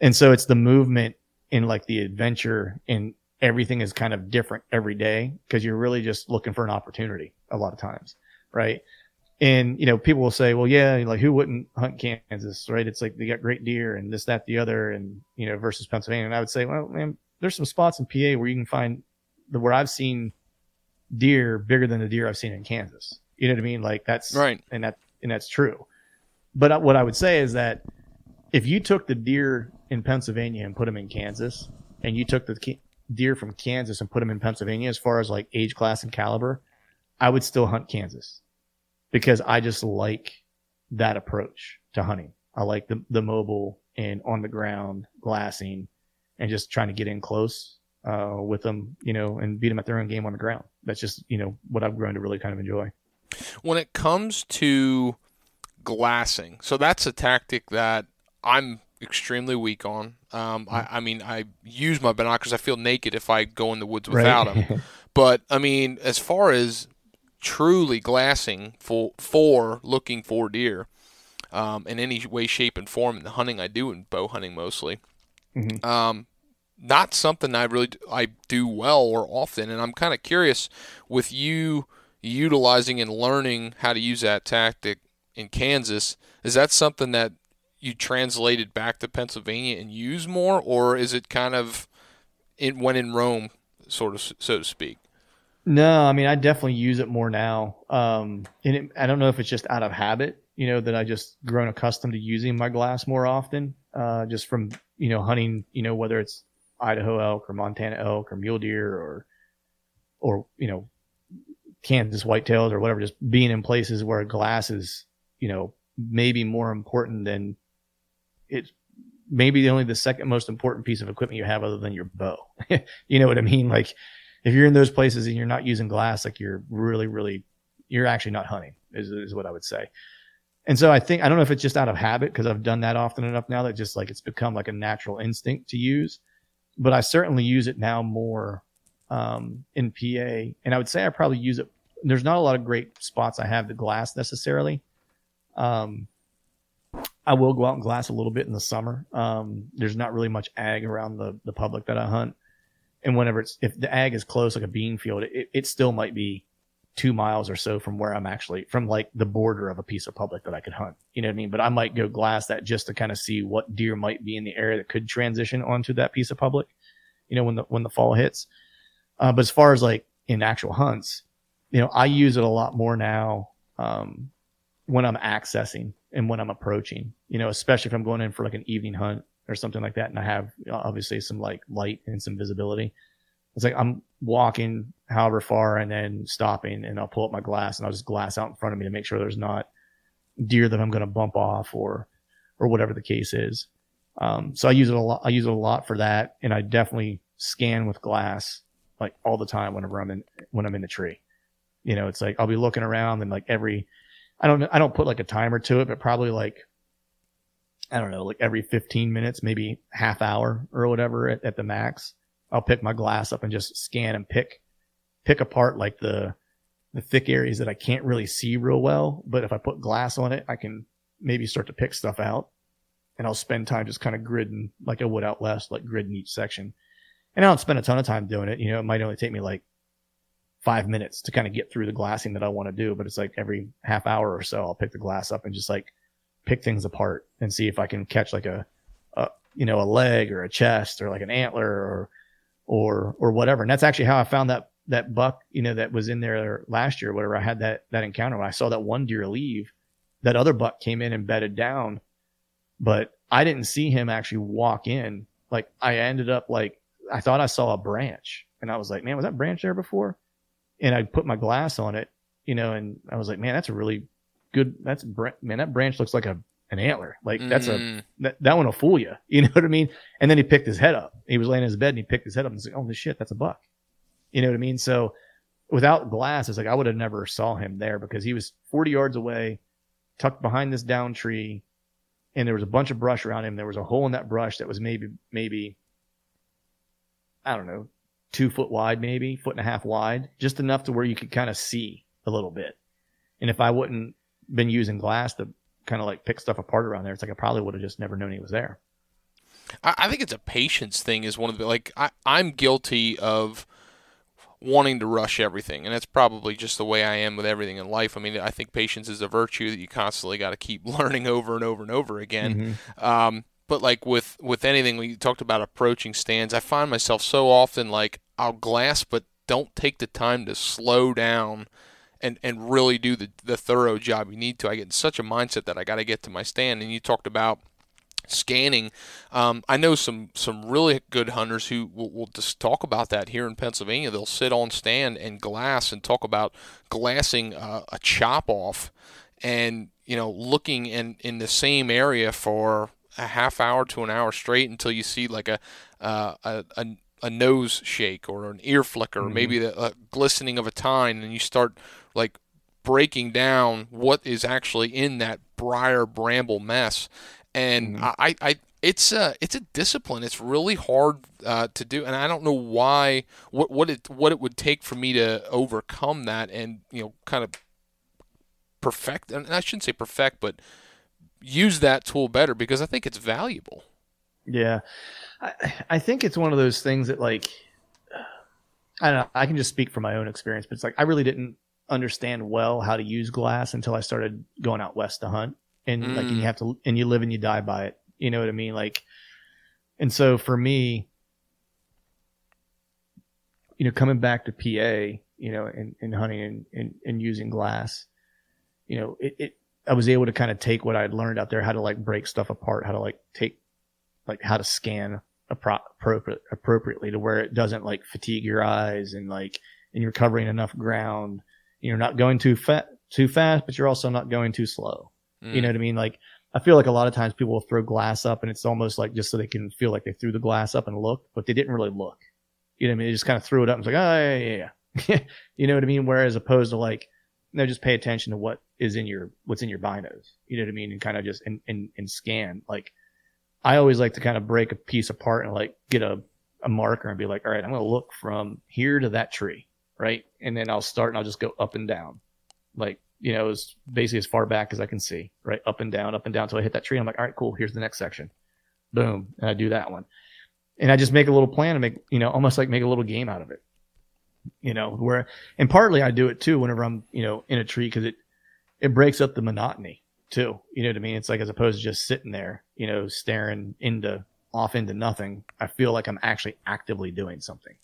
And so it's the movement in like the adventure and everything is kind of different every day because you're really just looking for an opportunity a lot of times, right? And you know, people will say, "Well, yeah, like who wouldn't hunt Kansas, right? It's like they got great deer and this, that, the other, and you know, versus Pennsylvania." And I would say, "Well, man, there's some spots in PA where you can find the where I've seen deer bigger than the deer I've seen in Kansas. You know what I mean? Like that's Right. and that and that's true. But what I would say is that if you took the deer in Pennsylvania and put them in Kansas, and you took the deer from Kansas and put them in Pennsylvania, as far as like age class and caliber, I would still hunt Kansas because I just like that approach to hunting. I like the the mobile and on the ground glassing, and just trying to get in close uh, with them, you know, and beat them at their own game on the ground. That's just you know what I've grown to really kind of enjoy. when it comes to glassing, so that's a tactic that I'm extremely weak on. Um, I, I mean, I use my binoculars. I feel naked if I go in the woods without them. But I mean, as far as truly glassing for for looking for deer, um, in any way, shape, and form, in the hunting I do, in bow hunting mostly, Mhm. um, not something I really I do well or often. And I'm kind of curious with you utilizing and learning how to use that tactic in Kansas. Is that something that you translated back to Pennsylvania and use more, or is it kind of in, when in Rome, sort of so to speak? No, I mean I definitely use it more now. Um, and it, I don't know if it's just out of habit, you know, that I just grown accustomed to using my glass more often, uh, just from you know hunting, you know, whether it's Idaho elk or Montana elk or mule deer or or you know Kansas whitetails or whatever, just being in places where glass is, you know, maybe more important than it's maybe the only the second most important piece of equipment you have other than your bow. you know what I mean? Like if you're in those places and you're not using glass, like you're really, really, you're actually not hunting is, is what I would say. And so I think, I don't know if it's just out of habit because I've done that often enough now that just like it's become like a natural instinct to use, but I certainly use it now more, um, in PA. And I would say I probably use it. There's not a lot of great spots I have the glass necessarily. Um, I will go out and glass a little bit in the summer. Um, there's not really much ag around the, the public that I hunt. And whenever it's if the ag is close like a bean field it, it still might be two miles or so from where i'm actually from like the border of a piece of public that i could hunt. You know what i mean? But i might go glass that just to kind of see what deer might be in the area that could transition onto that piece of public you know when the when the fall hits. Uh, but as far as like in actual hunts you know i use it a lot more now um, when i'm accessing and when i'm approaching you know especially if i'm going in for like an evening hunt or something like that and i have obviously some like light and some visibility it's like i'm walking however far and then stopping and i'll pull up my glass and i'll just glass out in front of me to make sure there's not deer that i'm going to bump off or or whatever the case is. Um, so i use it a lot i use it a lot for that and i definitely scan with glass like all the time whenever i'm in when i'm in the tree. You know it's like i'll be looking around and like every i don't i don't put like a timer to it but probably like I don't know, like every 15 minutes, maybe half hour or whatever at, at the max, I'll pick my glass up and just scan and pick, pick apart like the, the thick areas that I can't really see real well. But if I put glass on it, I can maybe start to pick stuff out and I'll spend time just kind of gridding like I would out west, like gridding each section. And I don't spend a ton of time doing it. You know, it might only take me like five minutes to kind of get through the glassing that I want to do, but it's like every half hour or so, I'll pick the glass up and just like pick things apart and see if I can catch like a, a you know, a leg or a chest or like an antler or, or, or whatever. And that's actually how I found that, that buck, you know, that was in there last year, whatever. I had that, that encounter when I saw that one deer leave, that other buck came in and bedded down, but I didn't see him actually walk in. Like I ended up like, I thought I saw a branch and I was like, man, was that branch there before? And I put my glass on it, you know, and I was like, man, that's a really good, that's, man, that branch looks like a, an antler. Like that's mm. a, that, that one will fool you. You know what I mean? And then he picked his head up. He was laying in his bed and he picked his head up and said, oh, this shit, that's a buck. You know what I mean? So without glass, it's like I would have never saw him there because he was 40 yards away, tucked behind this down tree, and there was a bunch of brush around him. There was a hole in that brush that was maybe, maybe, I don't know, two foot wide, maybe foot and a half wide, just enough to where you could kind of see a little bit. And if I wouldn't been using glass to kind of like pick stuff apart around there, it's like I probably would have just never known he was there. I think it's a patience thing. Is one of the like I, I'm guilty of wanting to rush everything, and that's probably just the way I am with everything in life. I mean, I think patience is a virtue that you constantly got to keep learning over and over and over again. Mm-hmm. Um, but like with with anything, we talked about approaching stands. I find myself so often like I'll glass, but don't take the time to slow down and and really do the the thorough job you need to. I get in such a mindset that I got to get to my stand. And you talked about scanning. Um, I know some some really good hunters who will, will, just talk about that here in Pennsylvania. They'll sit on stand and glass and talk about glassing uh, a chop off, and you know looking in in the same area for a half hour to an hour straight until you see like a uh, a, a a nose shake or an ear flicker, mm-hmm. or maybe the uh, glistening of a tine, and you start like breaking down what is actually in that briar bramble mess and mm-hmm. I, I it's a it's a discipline. It's really hard uh, to do, and I don't know why what what it what it would take for me to overcome that and you know kind of perfect. And I shouldn't say perfect, but use that tool better because I think it's valuable. Yeah, I I think it's one of those things that like I don't know. I can just speak from my own experience, but it's like I really didn't understand well how to use glass until I started going out west to hunt and mm. like and you mm. have to and you live and you die by it. You know what I mean? Like, and so for me, you know, coming back to PA, you know, and, and hunting and, and, and using glass, you know, it, it I was able to kind of take what I'd learned out there, how to like break stuff apart, how to like take, like how to scan appropriate, appropriately to where it doesn't like fatigue your eyes and like, and you're covering enough ground. You're not going too fat, too fast, but you're also not going too slow. Mm. You know what I mean? Like, I feel like a lot of times people will throw glass up and it's almost like just so they can feel like they threw the glass up and looked, but they didn't really look. You know what I mean? They just kind of threw it up and it's like, oh, yeah, yeah, yeah. you know what I mean? Whereas opposed to like, no, just pay attention to what is in your, what's in your binos. You know what I mean? And kind of just, and, and, and scan. Like, I always like to kind of break a piece apart and like get a, a marker and be like, all right, I'm to look from here to that tree. Right. And then I'll start and I'll just go up and down. Like, you know, as basically as far back as I can see, right? Up and down, up and down until I hit that tree. I'm like, all right, cool. Here's the next section. Boom. And I do that one. And I just make a little plan and make, you know, almost like make a little game out of it. You know, where, and partly I do it too whenever I'm, you know, in a tree because it, it breaks up the monotony too. You know what I mean? It's like as opposed to just sitting there, you know, staring into, off into nothing. I feel like I'm actually actively doing something.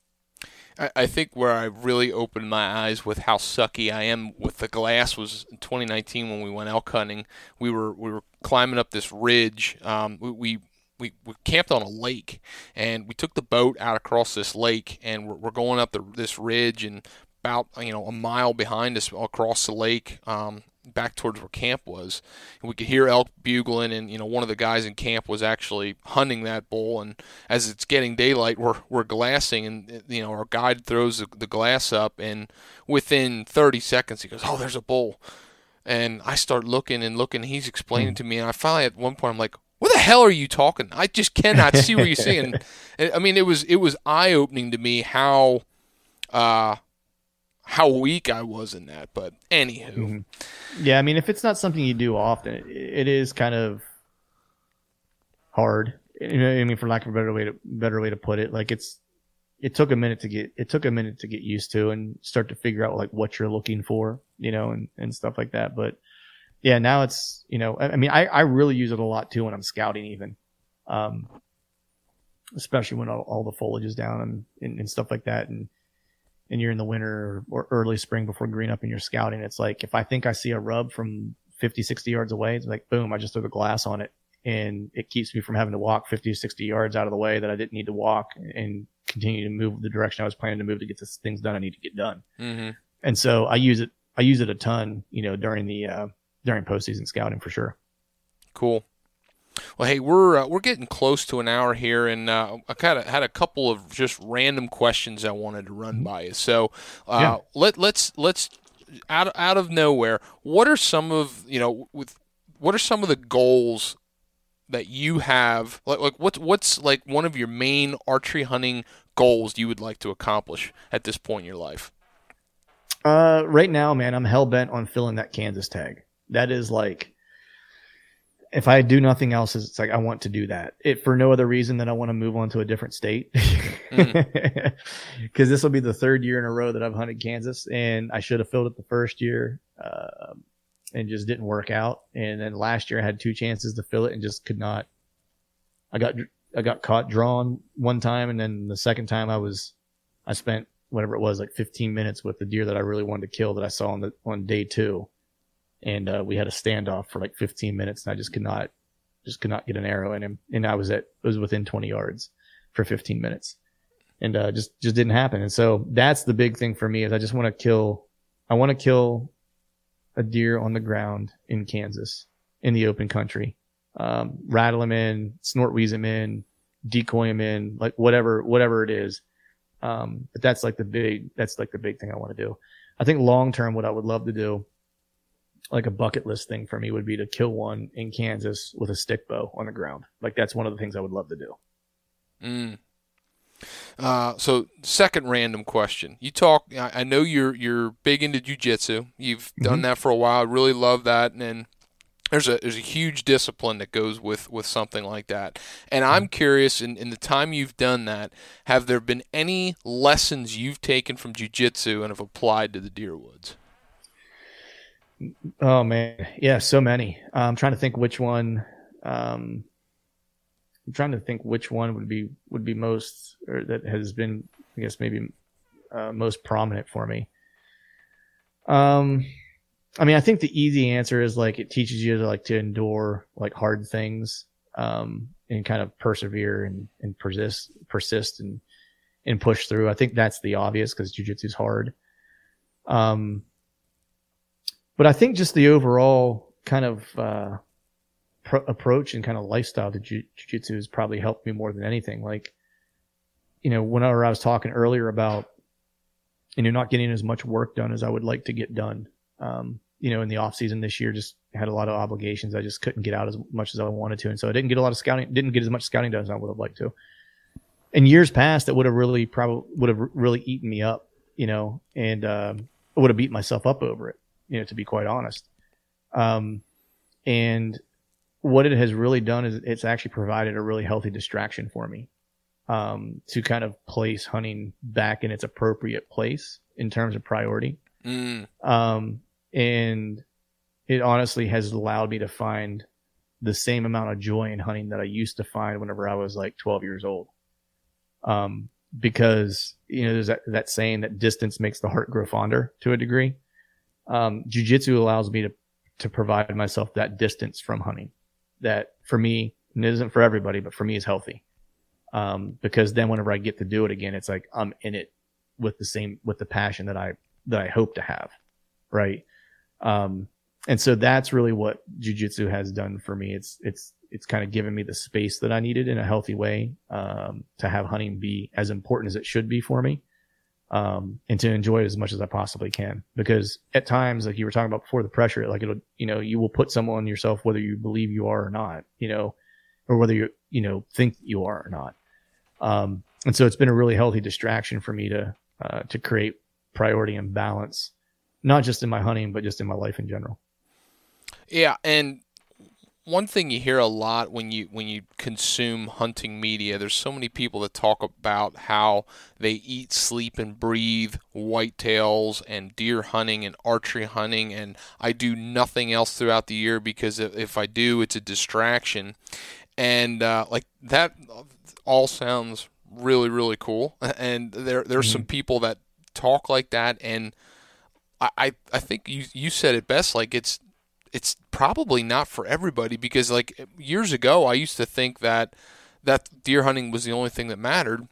I, I think where I really opened my eyes with how sucky I am with the glass was in 2019 when we went elk hunting. We were we were climbing up this ridge. Um, we, we we, we camped on a lake and we took the boat out across this lake and we're, we're going up the, this ridge and about you know a mile behind us across the lake um, back towards where camp was. And we could hear elk bugling, and you know one of the guys in camp was actually hunting that bull. And as it's getting daylight, we're we're glassing, and you know our guide throws the, the glass up, and within 30 seconds he goes, "Oh, there's a bull." And I start looking and looking. And he's explaining hmm. to me, and I finally at one point I'm like, "What the hell are you talking? I just cannot see what you're saying." I mean, it was it was eye opening to me how. Uh, how weak I was in that. But anywho, mm-hmm. yeah, I mean, if it's not something you do often, it, it is kind of hard. You know, I mean, for lack of a better way to better way to put it, like it's it took a minute to get it took a minute to get used to and start to figure out like what you're looking for, you know, and and stuff like that. But yeah, now it's you know, I, I mean, I I really use it a lot too when I'm scouting, even. Um, especially when all, all the foliage is down and, and, and stuff like that. And and you're in the winter or early spring before green up and you're scouting, it's like if I think I see a rub from 50, 60 yards away, it's like boom, I just throw the glass on it and it keeps me from having to walk 50 60 yards out of the way that I didn't need to walk and continue to move the direction I was planning to move to get the things done I need to get done. Mm-hmm. And so I use it, I use it a ton, you know, during the, uh, during postseason scouting for sure. Cool. Well, hey, we're uh, we're getting close to an hour here, and uh, I kind of had a couple of just random questions I wanted to run mm-hmm. by you. So uh, yeah. let let's let's out out of nowhere, what are some of you know with what are some of the goals that you have? Like, like what's what's like one of your main archery hunting goals you would like to accomplish at this point in your life? Uh, right now, man, I'm hell bent on filling that Kansas tag. That is like if I do nothing else, it's like I want to do that. It for no other reason than I want to move on to a different state. Because mm. this will be the third year in a row that I've hunted Kansas, and I should have filled it the first year, uh, and just didn't work out. And then last year I had two chances to fill it and just could not. I got I got caught drawn one time, and then the second time I was, I spent whatever it was like 15 minutes with the deer that I really wanted to kill that I saw on the on day two and uh, we had a standoff for like 15 minutes, and I just could not, just could not get an arrow in him, and I was at, was within 20 yards for 15 minutes, and uh, just just didn't happen. And so that's the big thing for me is I just want to kill, I want to kill a deer on the ground in Kansas in the open country, um, rattle him in, snort wheeze him in, decoy him in, like whatever whatever it is. Um, but that's like the big that's like the big thing I want to do. I think long term, what I would love to do like a bucket list thing for me would be to kill one in Kansas with a stick bow on the ground. Like that's one of the things I would love to do. Mm. Uh, so second random question. You talk. I know you're you're big into jujitsu. You've done mm-hmm. that for a while. I really love that, and there's a there's a huge discipline that goes with with something like that. And I'm mm-hmm. curious, in, in the time you've done that, have there been any lessons you've taken from jujitsu and have applied to the deer woods? Oh man, yeah, so many. Uh, I'm trying to think which one. Um, I'm trying to think which one would be would be most or that has been, I guess, maybe uh, most prominent for me. Um, I mean, I think the easy answer is like it teaches you to like to endure like hard things, um, and kind of persevere and and persist, persist and and push through. I think that's the obvious because jujitsu is hard. Um, but I think just the overall kind of uh, approach and kind of lifestyle to jiu-jitsu has probably helped me more than anything. Like, you know, whenever I was talking earlier about, you know, not getting as much work done as I would like to get done. Um, you know, in the off season this year, just had a lot of obligations. I just couldn't get out as much as I wanted to, and so I didn't get a lot of scouting. Didn't get as much scouting done as I would have liked to. In years past, it would have really probably would have really eaten me up, you know, and um, would have beat myself up over it you know, to be quite honest. Um, and what it has really done is it's actually provided a really healthy distraction for me um, to kind of place hunting back in its appropriate place in terms of priority. Mm. Um, and it honestly has allowed me to find the same amount of joy in hunting that I used to find whenever I was like 12 years old. Um, because, you know, there's that, that saying that distance makes the heart grow fonder to a degree um, jujitsu allows me to to provide myself that distance from hunting. That for me, and it isn't for everybody, but for me is healthy. Um, because then whenever I get to do it again, it's like I'm in it with the same with the passion that I that I hope to have, right? Um, and so that's really what jujitsu has done for me. It's it's it's kind of given me the space that I needed in a healthy way um, to have hunting be as important as it should be for me um, and to enjoy it as much as I possibly can. Because at times, like you were talking about before, the pressure, like it'll, you know, you will put someone on yourself whether you believe you are or not, you know, or whether you, you know, think you are or not. Um, and so it's been a really healthy distraction for me to, uh, to create priority and balance, not just in my hunting, but just in my life in general. Yeah, and one thing you hear a lot when you when you consume hunting media there's so many people that talk about how they eat sleep and breathe whitetails and deer hunting and archery hunting and I do nothing else throughout the year because if I do it's a distraction and uh, like that all sounds really really cool and there there's mm-hmm. some people that talk like that and I, I think you you said it best like it's it's probably not for everybody because like years ago I used to think that that deer hunting was the only thing that mattered.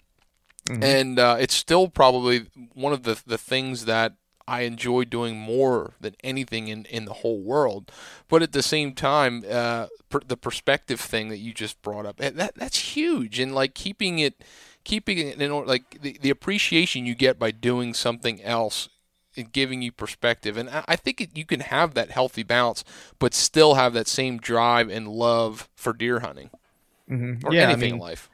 Mm-hmm. And uh, it's still probably one of the the things that I enjoy doing more than anything in, in the whole world. But at the same time, uh, per, the perspective thing that you just brought up, that that's huge. And like keeping it, keeping it in order, like the, the appreciation you get by doing something else giving you perspective. And I think it, you can have that healthy balance, but still have that same drive and love for deer hunting mm-hmm. or yeah, anything I mean, in life.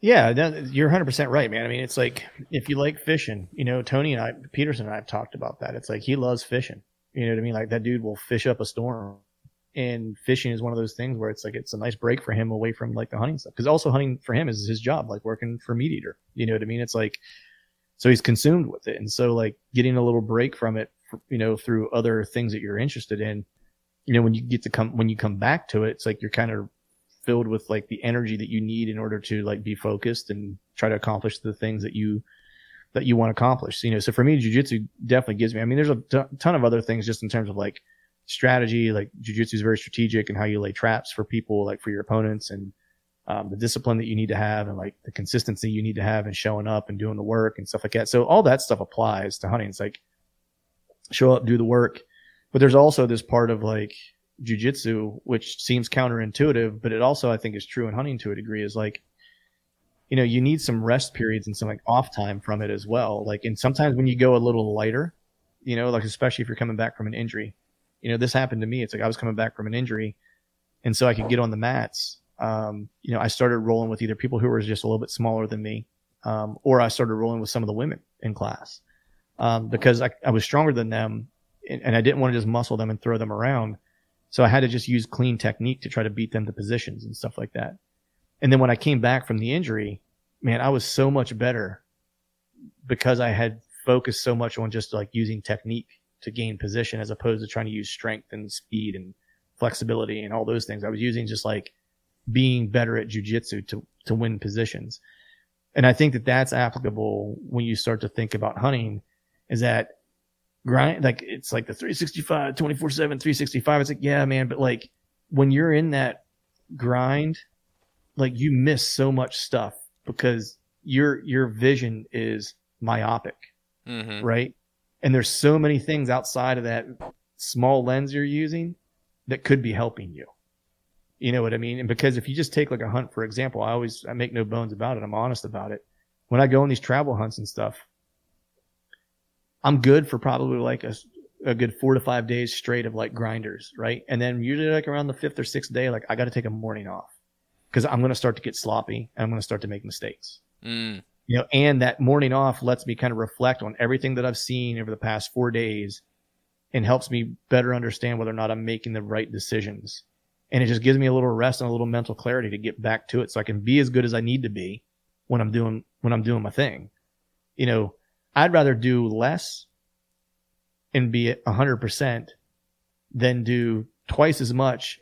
Yeah, you're 100% right, man. I mean, it's like if you like fishing, you know, Tony and I, Peterson and I have talked about that. It's like he loves fishing. You know what I mean? Like that dude will fish up a storm. And fishing is one of those things where it's like it's a nice break for him away from like the hunting stuff. Because also hunting for him is his job, like working for MeatEater. You know what I mean? It's like so he's consumed with it. And so like getting a little break from it you know through other things that you're interested in you know when you get to come when you come back to it it's like you're kind of filled with like the energy that you need in order to like be focused and try to accomplish the things that you that you want to accomplish you know. So for me jiu-jitsu definitely gives me i mean there's a ton of other things just in terms of like strategy like jiu-jitsu is very strategic and how you lay traps for people like for your opponents and um, the discipline that you need to have and like the consistency you need to have and showing up and doing the work and stuff like that. So all that stuff applies to hunting. It's like show up, do the work. But there's also this part of like jujitsu, which seems counterintuitive, but it also I think is true in hunting to a degree is like, you know, you need some rest periods and some like off time from it as well. Like, and sometimes when you go a little lighter, you know, like especially if you're coming back from an injury, you know, this happened to me. It's like I was coming back from an injury and so I could get on the mats um, you know, I started rolling with either people who were just a little bit smaller than me, um, or I started rolling with some of the women in class um, because I, I, was stronger than them, and, and I didn't want to just muscle them and throw them around. So I had to just use clean technique to try to beat them to positions and stuff like that. And then when I came back from the injury, man, I was so much better because I had focused so much on just like using technique to gain position as opposed to trying to use strength and speed and flexibility and all those things. I was using just like being better at jujitsu to, to win positions. And I think that that's applicable when you start to think about hunting is that grind, like it's like the 365, 24 seven, 365. It's like, yeah, man, but like when you're in that grind, like you miss so much stuff because your, your vision is myopic, mm-hmm. right? And there's so many things outside of that small lens you're using that could be helping you. You know what I mean? And because if you just take like a hunt, for example, I always, I make no bones about it. I'm honest about it. When I go on these travel hunts and stuff, I'm good for probably like a, a good four to five days straight of like grinders, right? And then usually like around the fifth or sixth day, like I got to take a morning off because I'm going to start to get sloppy and I'm going to start to make mistakes. Mm. You know, and that morning off lets me kind of reflect on everything that I've seen over the past four days and helps me better understand whether or not I'm making the right decisions and it just gives me a little rest and a little mental clarity to get back to it so I can be as good as I need to be when I'm doing when I'm doing my thing. You know, I'd rather do less and be at 100% than do twice as much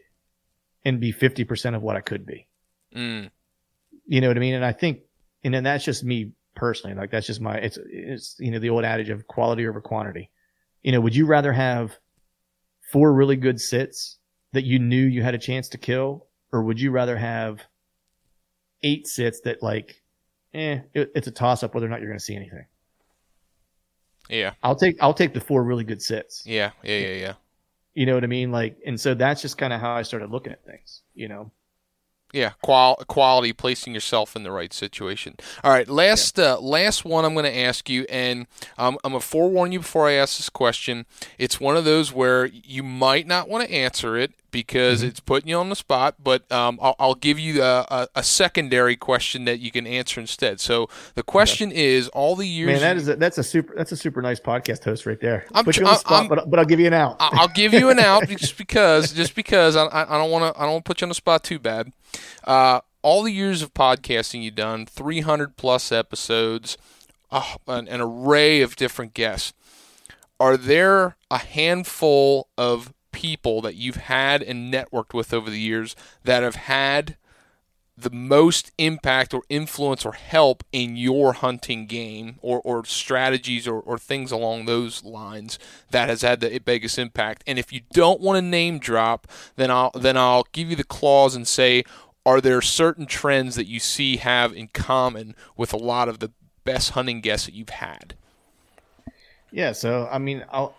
and be 50% of what I could be. Mm. You know what I mean? And I think and then that's just me personally. Like that's just my it's it's you know the old adage of quality over quantity. You know, would you rather have four really good sits that you knew you had a chance to kill, or would you rather have eight sits that like, eh, it, it's a toss up whether or not you're going to see anything? Yeah, I'll take I'll take the four really good sits. Yeah, yeah, yeah, yeah. You know what I mean? Like, and so that's just kind of how I started looking at things. You know. Yeah, qual- quality, placing yourself in the right situation. All right, last yeah. uh, last one I'm going to ask you, and um, I'm going to forewarn you before I ask this question. It's one of those where you might not want to answer it because mm-hmm. it's putting you on the spot, but um, I'll, I'll, give you a, a, a, secondary question that you can answer instead. So the question yeah. is: all the years, man, that is a, that's a super that's a super nice podcast host right there. I'm, Put you on the spot, but, but I'll give you an out. I'll give you an out just because just because I, I don't want to I don't want to put you on the spot too bad. Uh, all the years of podcasting you've done, 300 plus episodes, uh, an, an array of different guests. Are there a handful of people that you've had and networked with over the years that have had the most impact or influence or help in your hunting game or, or strategies or, or things along those lines that has had the biggest impact. And if you don't want to name drop, then I'll then I'll give you the clause and say, are there certain trends that you see have in common with a lot of the best hunting guests that you've had? Yeah, so I mean, I'll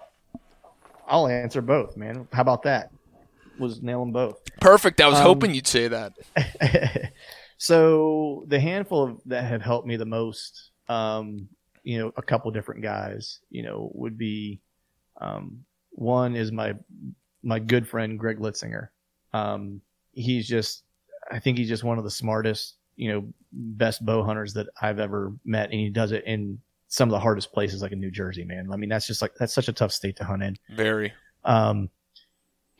I'll answer both, man. How about that? Was nail them both. Perfect. I was um, hoping you'd say that. so the handful of, that have helped me the most, um, you know, a couple different guys, you know, would be um, one is my my good friend Greg Litzinger. Um, he's just, I think he's just one of the smartest, you know, best bow hunters that I've ever met, and he does it in some of the hardest places like in New Jersey, man. I mean, that's just like that's such a tough state to hunt in. Very. Um,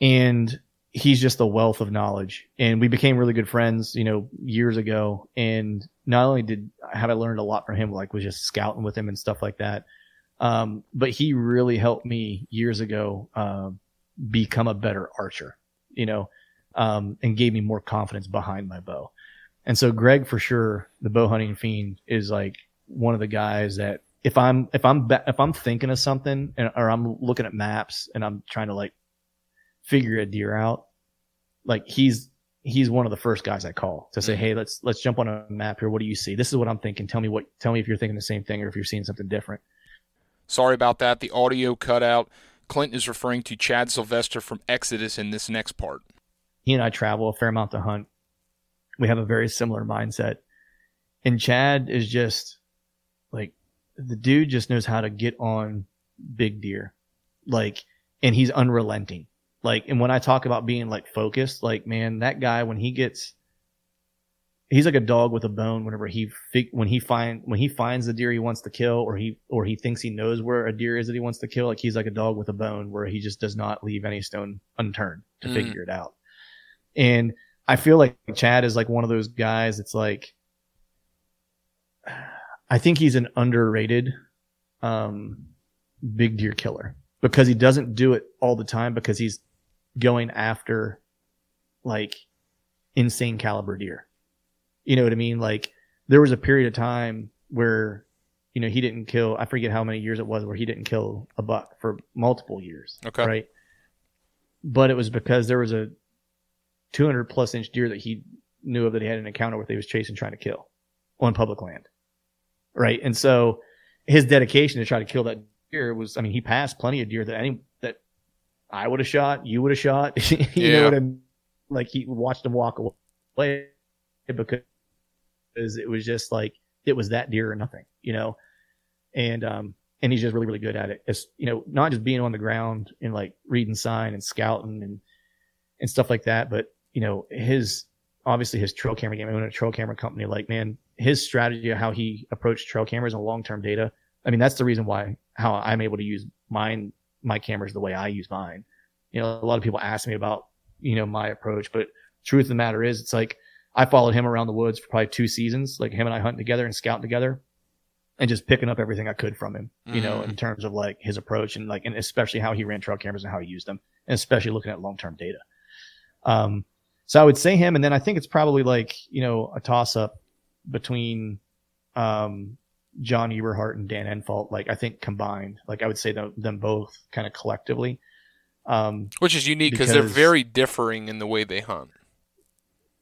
and he's just a wealth of knowledge, and we became really good friends, you know, years ago. And not only did I have I learned a lot from him, like was just scouting with him and stuff like that. Um, but he really helped me years ago uh, become a better archer, you know, um, and gave me more confidence behind my bow. And so Greg, for sure, the bow hunting fiend is like one of the guys that if I'm if I'm if I'm thinking of something and, or I'm looking at maps and I'm trying to like figure a deer out, like he's he's one of the first guys I call to say, mm-hmm. hey, let's let's jump on a map here. What do you see? This is what I'm thinking. Tell me what tell me if you're thinking the same thing or if you're seeing something different. Sorry about that. The audio cut out. Clint is referring to Chad Sylvester from Exodus in this next part. He and I travel a fair amount to hunt. We have a very similar mindset. And Chad is just like the dude just knows how to get on big deer. Like, and he's unrelenting. Like, and when I talk about being like focused, like, man, that guy, when he gets, he's like a dog with a bone whenever he, when he find, when he finds the deer he wants to kill or he, or he thinks he knows where a deer is that he wants to kill, like he's like a dog with a bone where he just does not leave any stone unturned to mm. figure it out. And I feel like Chad is like one of those guys. It's like, I think he's an underrated um, big deer killer because he doesn't do it all the time because he's going after like insane caliber deer. You know what I mean? Like there was a period of time where you know he didn't kill. I forget how many years it was where he didn't kill a buck for multiple years. Okay. Right. But it was because there was a 200 plus inch deer that he knew of that he had an encounter with. He was chasing, trying to kill on public land right? And so his dedication to try to kill that deer was, I mean, he passed plenty of deer that any that I would have shot, you would have shot. you yeah. know what I mean? Like he watched him walk away because it was just like it was that deer or nothing, you know. And um and he's just really really good at it. It's you know not just being on the ground and like reading sign and scouting and and stuff like that, but you know his obviously his trail camera game. I own a trail camera company. Like, man, his strategy of how he approached trail cameras and long term data. I mean, that's the reason why how I'm able to use mine my cameras the way I use mine. You know, a lot of people ask me about you know my approach, but truth of the matter is, it's like I followed him around the woods for probably two seasons, like him and I hunting together and scouting together, and just picking up everything I could from him. You mm. know, in terms of like his approach and like and especially how he ran trail cameras and how he used them, and especially looking at long term data. Um, so I would say him, and then I think it's probably like you know a toss up between um, John Eberhart and Dan Infalt. Like I think combined, like I would say them, them both kind of collectively. Um, Which is unique because they're very differing in the way they hunt.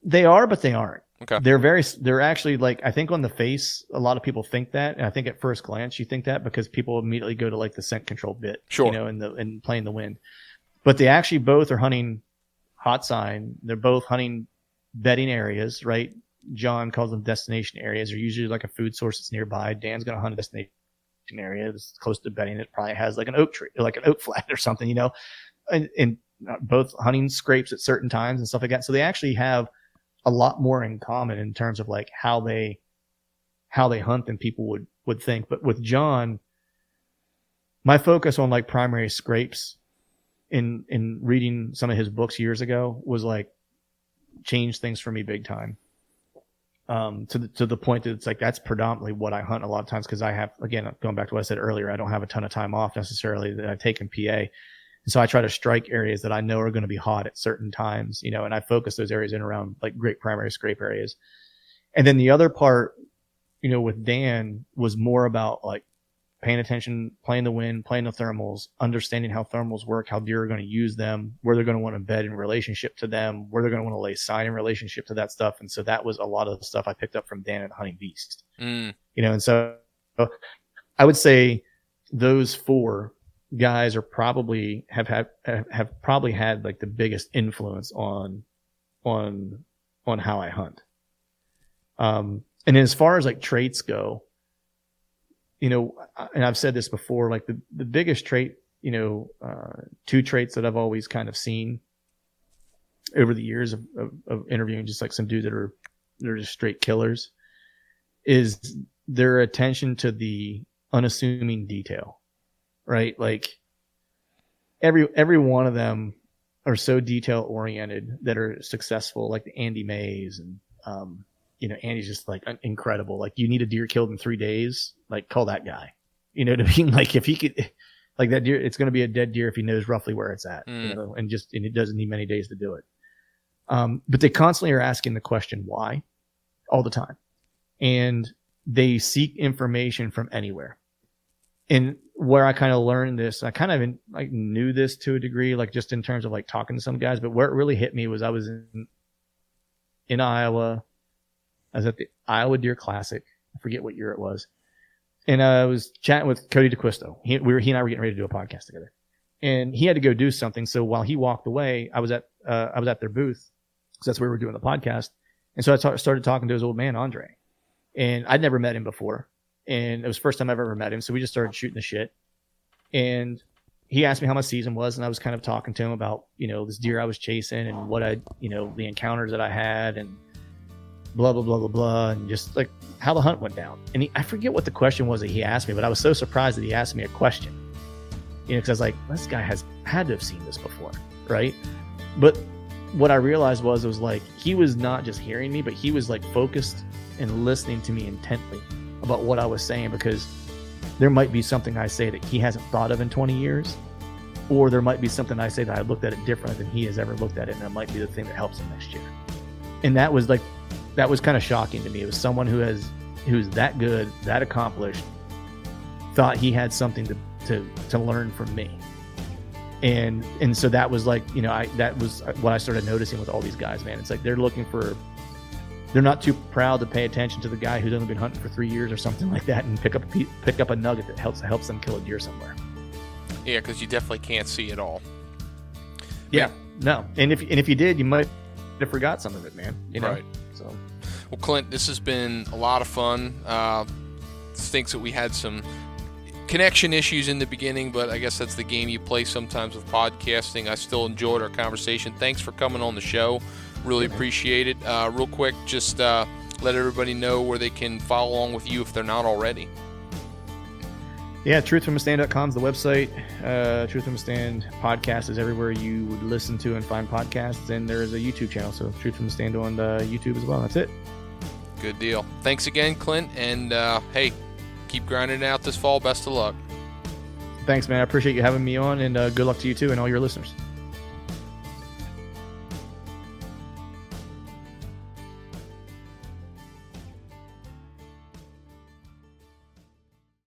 They are, but they aren't. Okay. They're very, they're actually like, I think on the face, a lot of people think that. And I think at first glance, you think that because people immediately go to like the scent control bit, sure. you know, and the, and playing the wind. But they actually both are hunting hot sign. They're both hunting bedding areas, right? John calls them destination areas. They're usually like a food source that's nearby. Dan's going to hunt a destination area that's close to bedding. It probably has like an oak tree, like an oak flat or something, you know, and, and both hunting scrapes at certain times and stuff like that. So they actually have a lot more in common in terms of like how they, how they hunt than people would, would think. But with John, my focus on like primary scrapes in, in reading some of his books years ago was like changed things for me big time. Um, to the, to the point that it's like that's predominantly what I hunt a lot of times because I have again going back to what I said earlier, I don't have a ton of time off necessarily that I take in PA, and so I try to strike areas that I know are going to be hot at certain times, you know, and I focus those areas in around like great primary scrape areas, and then the other part, you know, with Dan was more about like paying attention, playing the wind, playing the thermals, understanding how thermals work, how deer are going to use them, where they're going to want to bed in relationship to them, where they're going to want to lay sign in relationship to that stuff. And so that was a lot of the stuff I picked up from Dan at Hunting Beast. Mm. You know, and so I would say those four guys are probably have had have probably had like the biggest influence on on on how I hunt. Um, and as far as like traits go, you know, and I've said this before, like the, the biggest trait, you know, uh, two traits that I've always kind of seen over the years of, of, of interviewing just like some dudes that are, they're just straight killers is their attention to the unassuming detail, right? Like every, every one of them are so detail oriented that are successful, like the Andy Mays and, um, you know, Andy's just like incredible. Like you need a deer killed in three days, like call that guy. You know what I mean? Like if he could, like that deer, it's going to be a dead deer if he knows roughly where it's at, mm. you know, and just, and it doesn't need many days to do it. Um, but they constantly are asking the question why all the time. And they seek information from anywhere. And where I kind of learned this, I kind of in, like knew this to a degree, like just in terms of like talking to some guys, but where it really hit me was I was in, in Iowa I was at the Iowa Deer Classic. I forget what year it was. And uh, I was chatting with Cody D'Acquisto. He, we were, he and I were getting ready to do a podcast together. And he had to go do something. So while he walked away, I was at, uh, I was at their booth. because that's where we were doing the podcast. And so I started talking to his old man, Andrae. And I'd never met him before. And it was the first time I've ever met him. So we just started shooting the shit. And he asked me how my season was. And I was kind of talking to him about, you know, this deer I was chasing and what I, you know, the encounters that I had and, blah blah blah blah blah, and just like how the hunt went down. And he, I forget what the question was that he asked me, but I was so surprised that he asked me a question. You know, because I was like, this guy has had to have seen this before, right? But what I realized was it was like he was not just hearing me, but he was like focused and listening to me intently about what I was saying because there might be something I say that he hasn't thought of in 20 years, or there might be something I say that I looked at it different than he has ever looked at it, and that might be the thing that helps him next year. And that was like that was kind of shocking to me. It was someone who has who's that good, that accomplished, thought he had something to to to learn from me. And and so that was like, you know, I that was what I started noticing with all these guys, man. It's like they're looking for they're not too proud to pay attention to the guy who's only been hunting for 3 years or something like that and pick up a pick up a nugget that helps helps them kill a deer somewhere. Yeah, cuz you definitely can't see it all. Yeah. No. And if and if you did, you might have forgot some of it, man. You know? Right. So, well, Clint, this has been a lot of fun. Uh, thinks that we had some connection issues in the beginning, but I guess that's the game you play sometimes with podcasting. I still enjoyed our conversation. Thanks for coming on the show. Really appreciate it. Uh, real quick, just uh, let everybody know where they can follow along with you if they're not already. Yeah, truthfromastand.com is the website. Uh, Truth from a Stand podcast is everywhere you would listen to and find podcasts. And there is a YouTube channel. So Truth from a Stand on uh, YouTube as well. That's it. Good deal. Thanks again, Clint. And uh, hey, keep grinding out this fall. Best of luck. Thanks, man. I appreciate you having me on. And uh, good luck to you too and all your listeners.